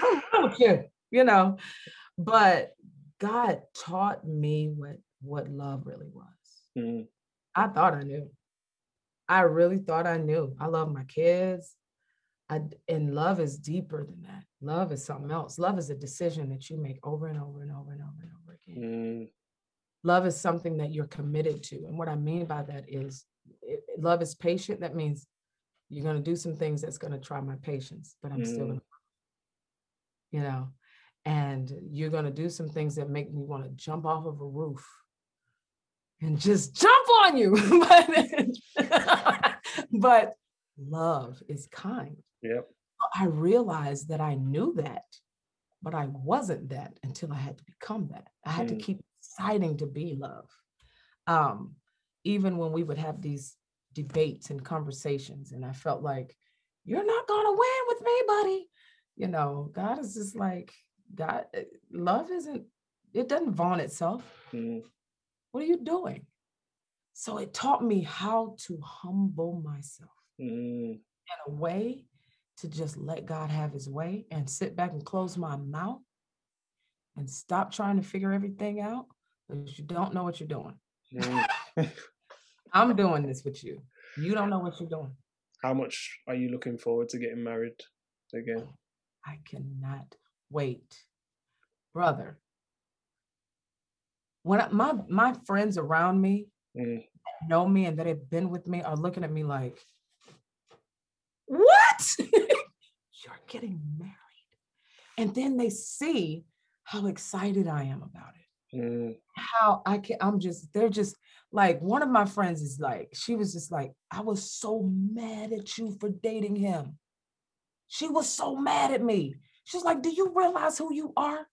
[SPEAKER 3] What's wrong with you? You know. But God taught me what what love really was.
[SPEAKER 2] Mm,
[SPEAKER 3] I thought I knew. I really thought I knew. I love my kids. I and love is deeper than that. Love is something else. Love is a decision that you make over and over and over and over and over again.
[SPEAKER 2] mm,
[SPEAKER 3] Love is something that you're committed to. And what I mean by that is it, love is patient. That means you're going to do some things that's going to try my patience, but I'm still
[SPEAKER 2] Mm.
[SPEAKER 3] going to, you know, and you're going to do some things that make me want to jump off of a roof and just jump on you. but, but love is kind.
[SPEAKER 2] Yep.
[SPEAKER 3] I realized that I knew that, but I wasn't that until I had to become that. I had
[SPEAKER 2] Mm.
[SPEAKER 3] to keep deciding to be love. Um, even when we would have these debates and conversations, and I felt like, you're not gonna win with me, buddy. You know, God is just like, God, eh, love isn't, it doesn't vaunt itself.
[SPEAKER 2] Mm,
[SPEAKER 3] What are you doing? So it taught me how to humble myself
[SPEAKER 2] mm,
[SPEAKER 3] in a way to just let God have his way and sit back and close my mouth and stop trying to figure everything out because you don't know what you're doing.
[SPEAKER 2] mm.
[SPEAKER 3] I'm doing this with you. You don't know what you're doing.
[SPEAKER 2] How much are you looking forward to getting married again?
[SPEAKER 3] I cannot wait. Brother, when I, my my friends around me
[SPEAKER 2] Mm,
[SPEAKER 3] know me and that have been with me are looking at me like, what? You're getting married. And then they see how excited I am about it.
[SPEAKER 2] mm,
[SPEAKER 3] How I can, I'm just, they're just like, one of my friends is like, she was just like, I was so mad at you for dating him. She was so mad at me. She's like, Do you realize who you are?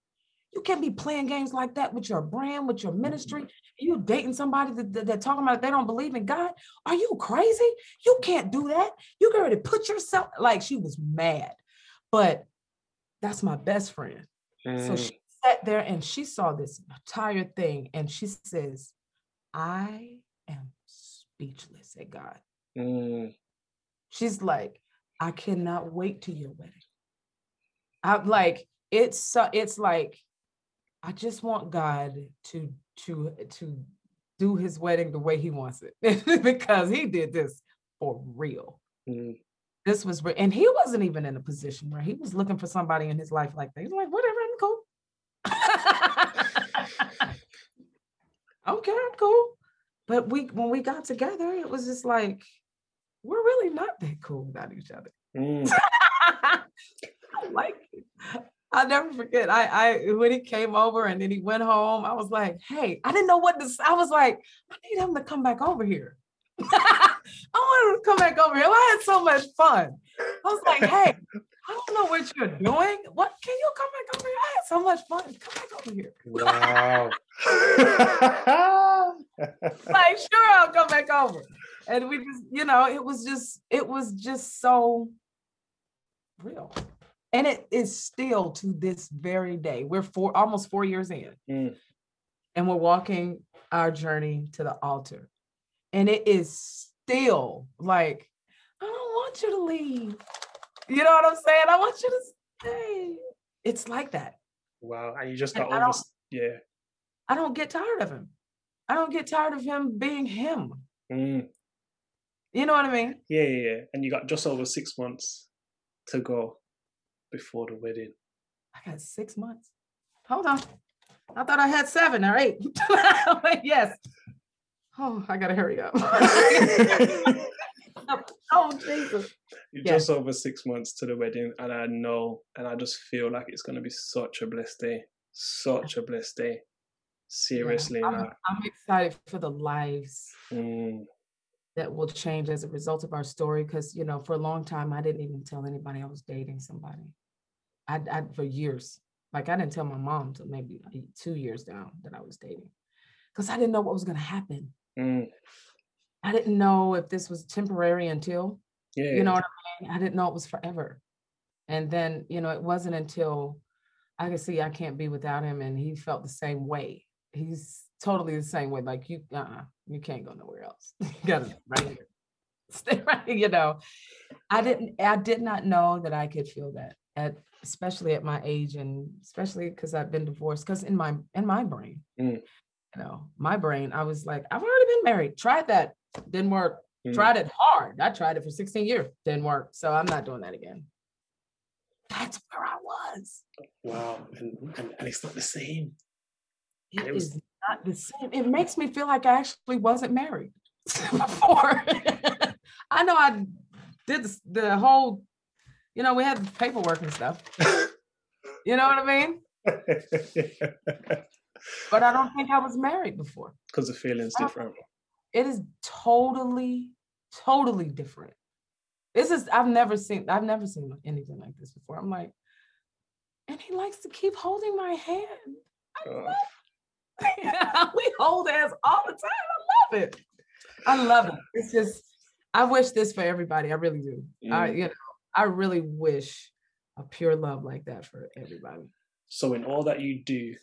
[SPEAKER 3] You can't be playing games like that with your brand, with your ministry. You dating somebody that, that, that talking about they don't believe in God. Are you crazy? You can't do that. You got to put yourself like she was mad. But that's my best friend. So
[SPEAKER 2] mm.
[SPEAKER 3] she sat there and she saw this entire thing and she says, I am speechless at God.
[SPEAKER 2] Mm,
[SPEAKER 3] She's like, I cannot wait to your wedding. I'm like, it's so it's like, I just want God to to to do his wedding the way he wants it because he did this for real.
[SPEAKER 2] mm.
[SPEAKER 3] This was re- and he wasn't even in a position where he was looking for somebody in his life like that. He's like, whatever, I'm cool. okay, I'm cool. But we when we got together, it was just like, we're really not that cool without each other.
[SPEAKER 2] Mm,
[SPEAKER 3] I like it. I'll never forget. I, I when he came over and then he went home, I was like, hey, I didn't know what to I was like, I need him to come back over here. I want him to come back over here. I had so much fun. I was like, hey, I don't know what you're doing. What can you come back over here? I had so much fun. Come back over here.
[SPEAKER 2] wow.
[SPEAKER 3] like, sure, I'll come back over. And we just, you know, it was just, it was just so real. And it is still to this very day. We're four almost four years in.
[SPEAKER 2] Mm.
[SPEAKER 3] And we're walking our journey to the altar. And it is still like, I don't want you to leave. You know what I'm saying? I want you to stay. It's like that.
[SPEAKER 2] wow. And you just got over.
[SPEAKER 3] don't-
[SPEAKER 2] Yeah.
[SPEAKER 3] I don't get tired of him. I don't get tired of him being him.
[SPEAKER 2] Mm.
[SPEAKER 3] You know what I mean?
[SPEAKER 2] Yeah, yeah, yeah. And you got just over six months to go before the wedding.
[SPEAKER 3] I got six months. Hold on. I thought I had seven or eight. Yes. Oh, I gotta hurry up. oh, Jesus.
[SPEAKER 2] You're
[SPEAKER 3] Yeah.
[SPEAKER 2] just over six months to the wedding, and I know, and I just feel like it's going to be such a blessed day. Such a blessed day. Seriously,
[SPEAKER 3] I'm,
[SPEAKER 2] like,
[SPEAKER 3] I'm excited for the lives
[SPEAKER 2] mm,
[SPEAKER 3] that will change as a result of our story. Because you know, for a long time, I didn't even tell anybody I was dating somebody. I, I for years, like I didn't tell my mom till maybe two years down that I was dating, because I didn't know what was going to happen.
[SPEAKER 2] mm,
[SPEAKER 3] I didn't know if this was temporary until
[SPEAKER 2] yeah,
[SPEAKER 3] you know what I mean? I didn't know it was forever. And then, you know, it wasn't until I could see I can't be without him and he felt the same way. He's totally the same way. Like you, uh-uh, you can't go nowhere else. you gotta right here. Stay right here, you know. I didn't, I did not know that I could feel that at especially at my age and especially because I've been divorced. Because in my in my brain,
[SPEAKER 2] Mm.
[SPEAKER 3] you know, my brain, I was like, I've already been married, tried that, didn't work
[SPEAKER 2] Mm.
[SPEAKER 3] tried it hard. I tried it for 16 years, didn't work. So I'm not doing that again. That's where I was.
[SPEAKER 2] Wow. And, and, and it's not the same.
[SPEAKER 3] It
[SPEAKER 2] It was-
[SPEAKER 3] is not the same. It makes me feel like I actually wasn't married before. I know I did the, the whole, you know, we had paperwork and stuff. You know what I mean? But I don't think I was married before.
[SPEAKER 2] Because the feeling's different.
[SPEAKER 3] It is totally, totally different. This is I've never seen I've never seen anything like this before. I'm like, and he likes to keep holding my hand.
[SPEAKER 2] Uh,
[SPEAKER 3] we hold hands all the time. I love it. I love it. It's just I wish this for everybody. I really do. I
[SPEAKER 2] Mm.
[SPEAKER 3] you know I really wish a pure love like that for everybody.
[SPEAKER 2] so, in all that you do,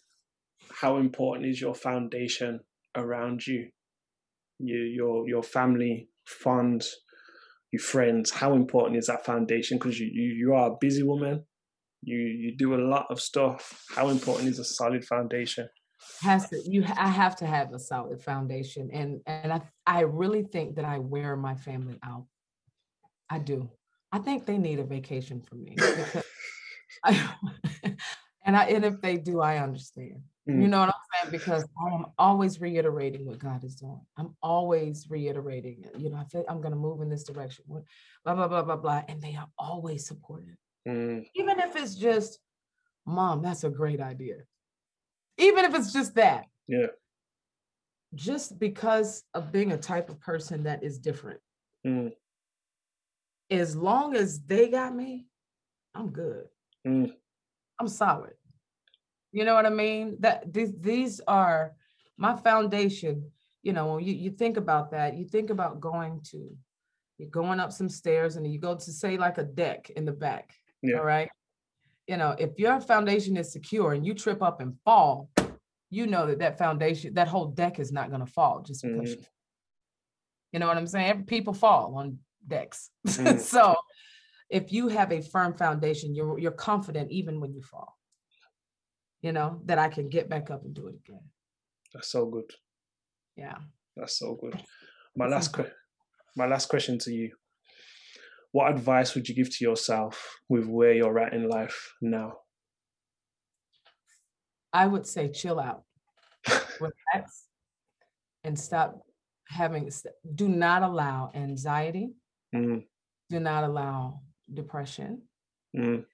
[SPEAKER 2] how important is your foundation around you? Your your your family, fund, your friends. How important is that foundation? Because you, you you are a busy woman. You you do a lot of stuff. How important is a solid foundation?
[SPEAKER 3] has to you i have to have a solid foundation and and i i really think that i wear my family out i do i think they need a vacation from me I, and i and if they do i understand you
[SPEAKER 2] Mm.
[SPEAKER 3] know what i'm saying because i'm always reiterating what god is doing i'm always reiterating it. you know i feel i'm going to move in this direction blah blah blah blah blah and they are always supportive
[SPEAKER 2] Mm,
[SPEAKER 3] even if it's just mom that's a great idea even if it's just that
[SPEAKER 2] yeah.
[SPEAKER 3] just because of being a type of person that is different.
[SPEAKER 2] Mm.
[SPEAKER 3] As long as they got me, I'm good.
[SPEAKER 2] Mm.
[SPEAKER 3] I'm solid. You know what I mean? That these these are my foundation. You know, when you, you think about that, you think about going to you're going up some stairs and you go to say like a deck in the back.
[SPEAKER 2] Yeah.
[SPEAKER 3] All right. You know, if your foundation is secure and you trip up and fall, you know that that foundation, that whole deck is not going to fall just because
[SPEAKER 2] Mhm.
[SPEAKER 3] you you know what I'm saying? People fall on decks.
[SPEAKER 2] Mm.
[SPEAKER 3] so if you have a firm foundation, you're you're confident even when you fall. You know, that I can get back up and do it again.
[SPEAKER 2] That's so good.
[SPEAKER 3] Yeah.
[SPEAKER 2] That's so good. My last que- my last question to you. What advice would you give to yourself with where you're at in life now?
[SPEAKER 3] I would say chill out, relax, and stop having do not allow anxiety,
[SPEAKER 2] Mm,
[SPEAKER 3] do not allow depression,
[SPEAKER 2] mm,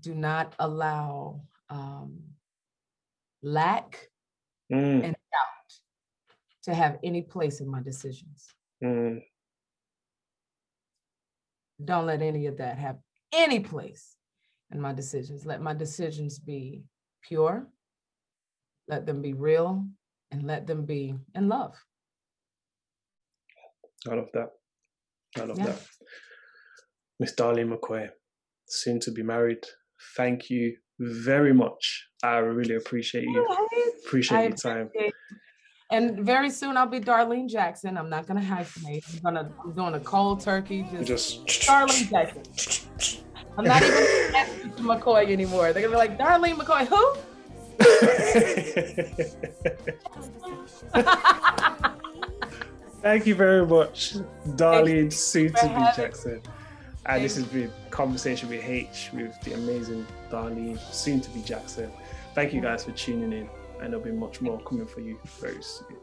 [SPEAKER 3] do not allow um, lack
[SPEAKER 2] mm,
[SPEAKER 3] and doubt to have any place in my decisions.
[SPEAKER 2] mm.
[SPEAKER 3] don't let any of that have any place in my decisions. Let my decisions be pure, let them be real, and let them be in love.
[SPEAKER 2] I love that. I love
[SPEAKER 3] Yeah.
[SPEAKER 2] that. Miss Darlene McCoy, soon to be married. Thank you very much. I really appreciate you. Appreciate
[SPEAKER 3] I
[SPEAKER 2] your time.
[SPEAKER 3] appreciate- And very soon I'll be Darlene Jackson. I'm not gonna hyphenate. I'm gonna I'm doing a cold turkey, just,
[SPEAKER 2] Just
[SPEAKER 3] Darlene Jackson. I'm not even asking to ask McCoy anymore. They're gonna be like, Darlene McCoy, who?
[SPEAKER 2] Thank you very much, Darlene soon to be Jackson. And this has been conversation with H with the amazing Darlene, soon to be Jackson. Thank you guys for tuning in, and there'll be much more coming for you very soon.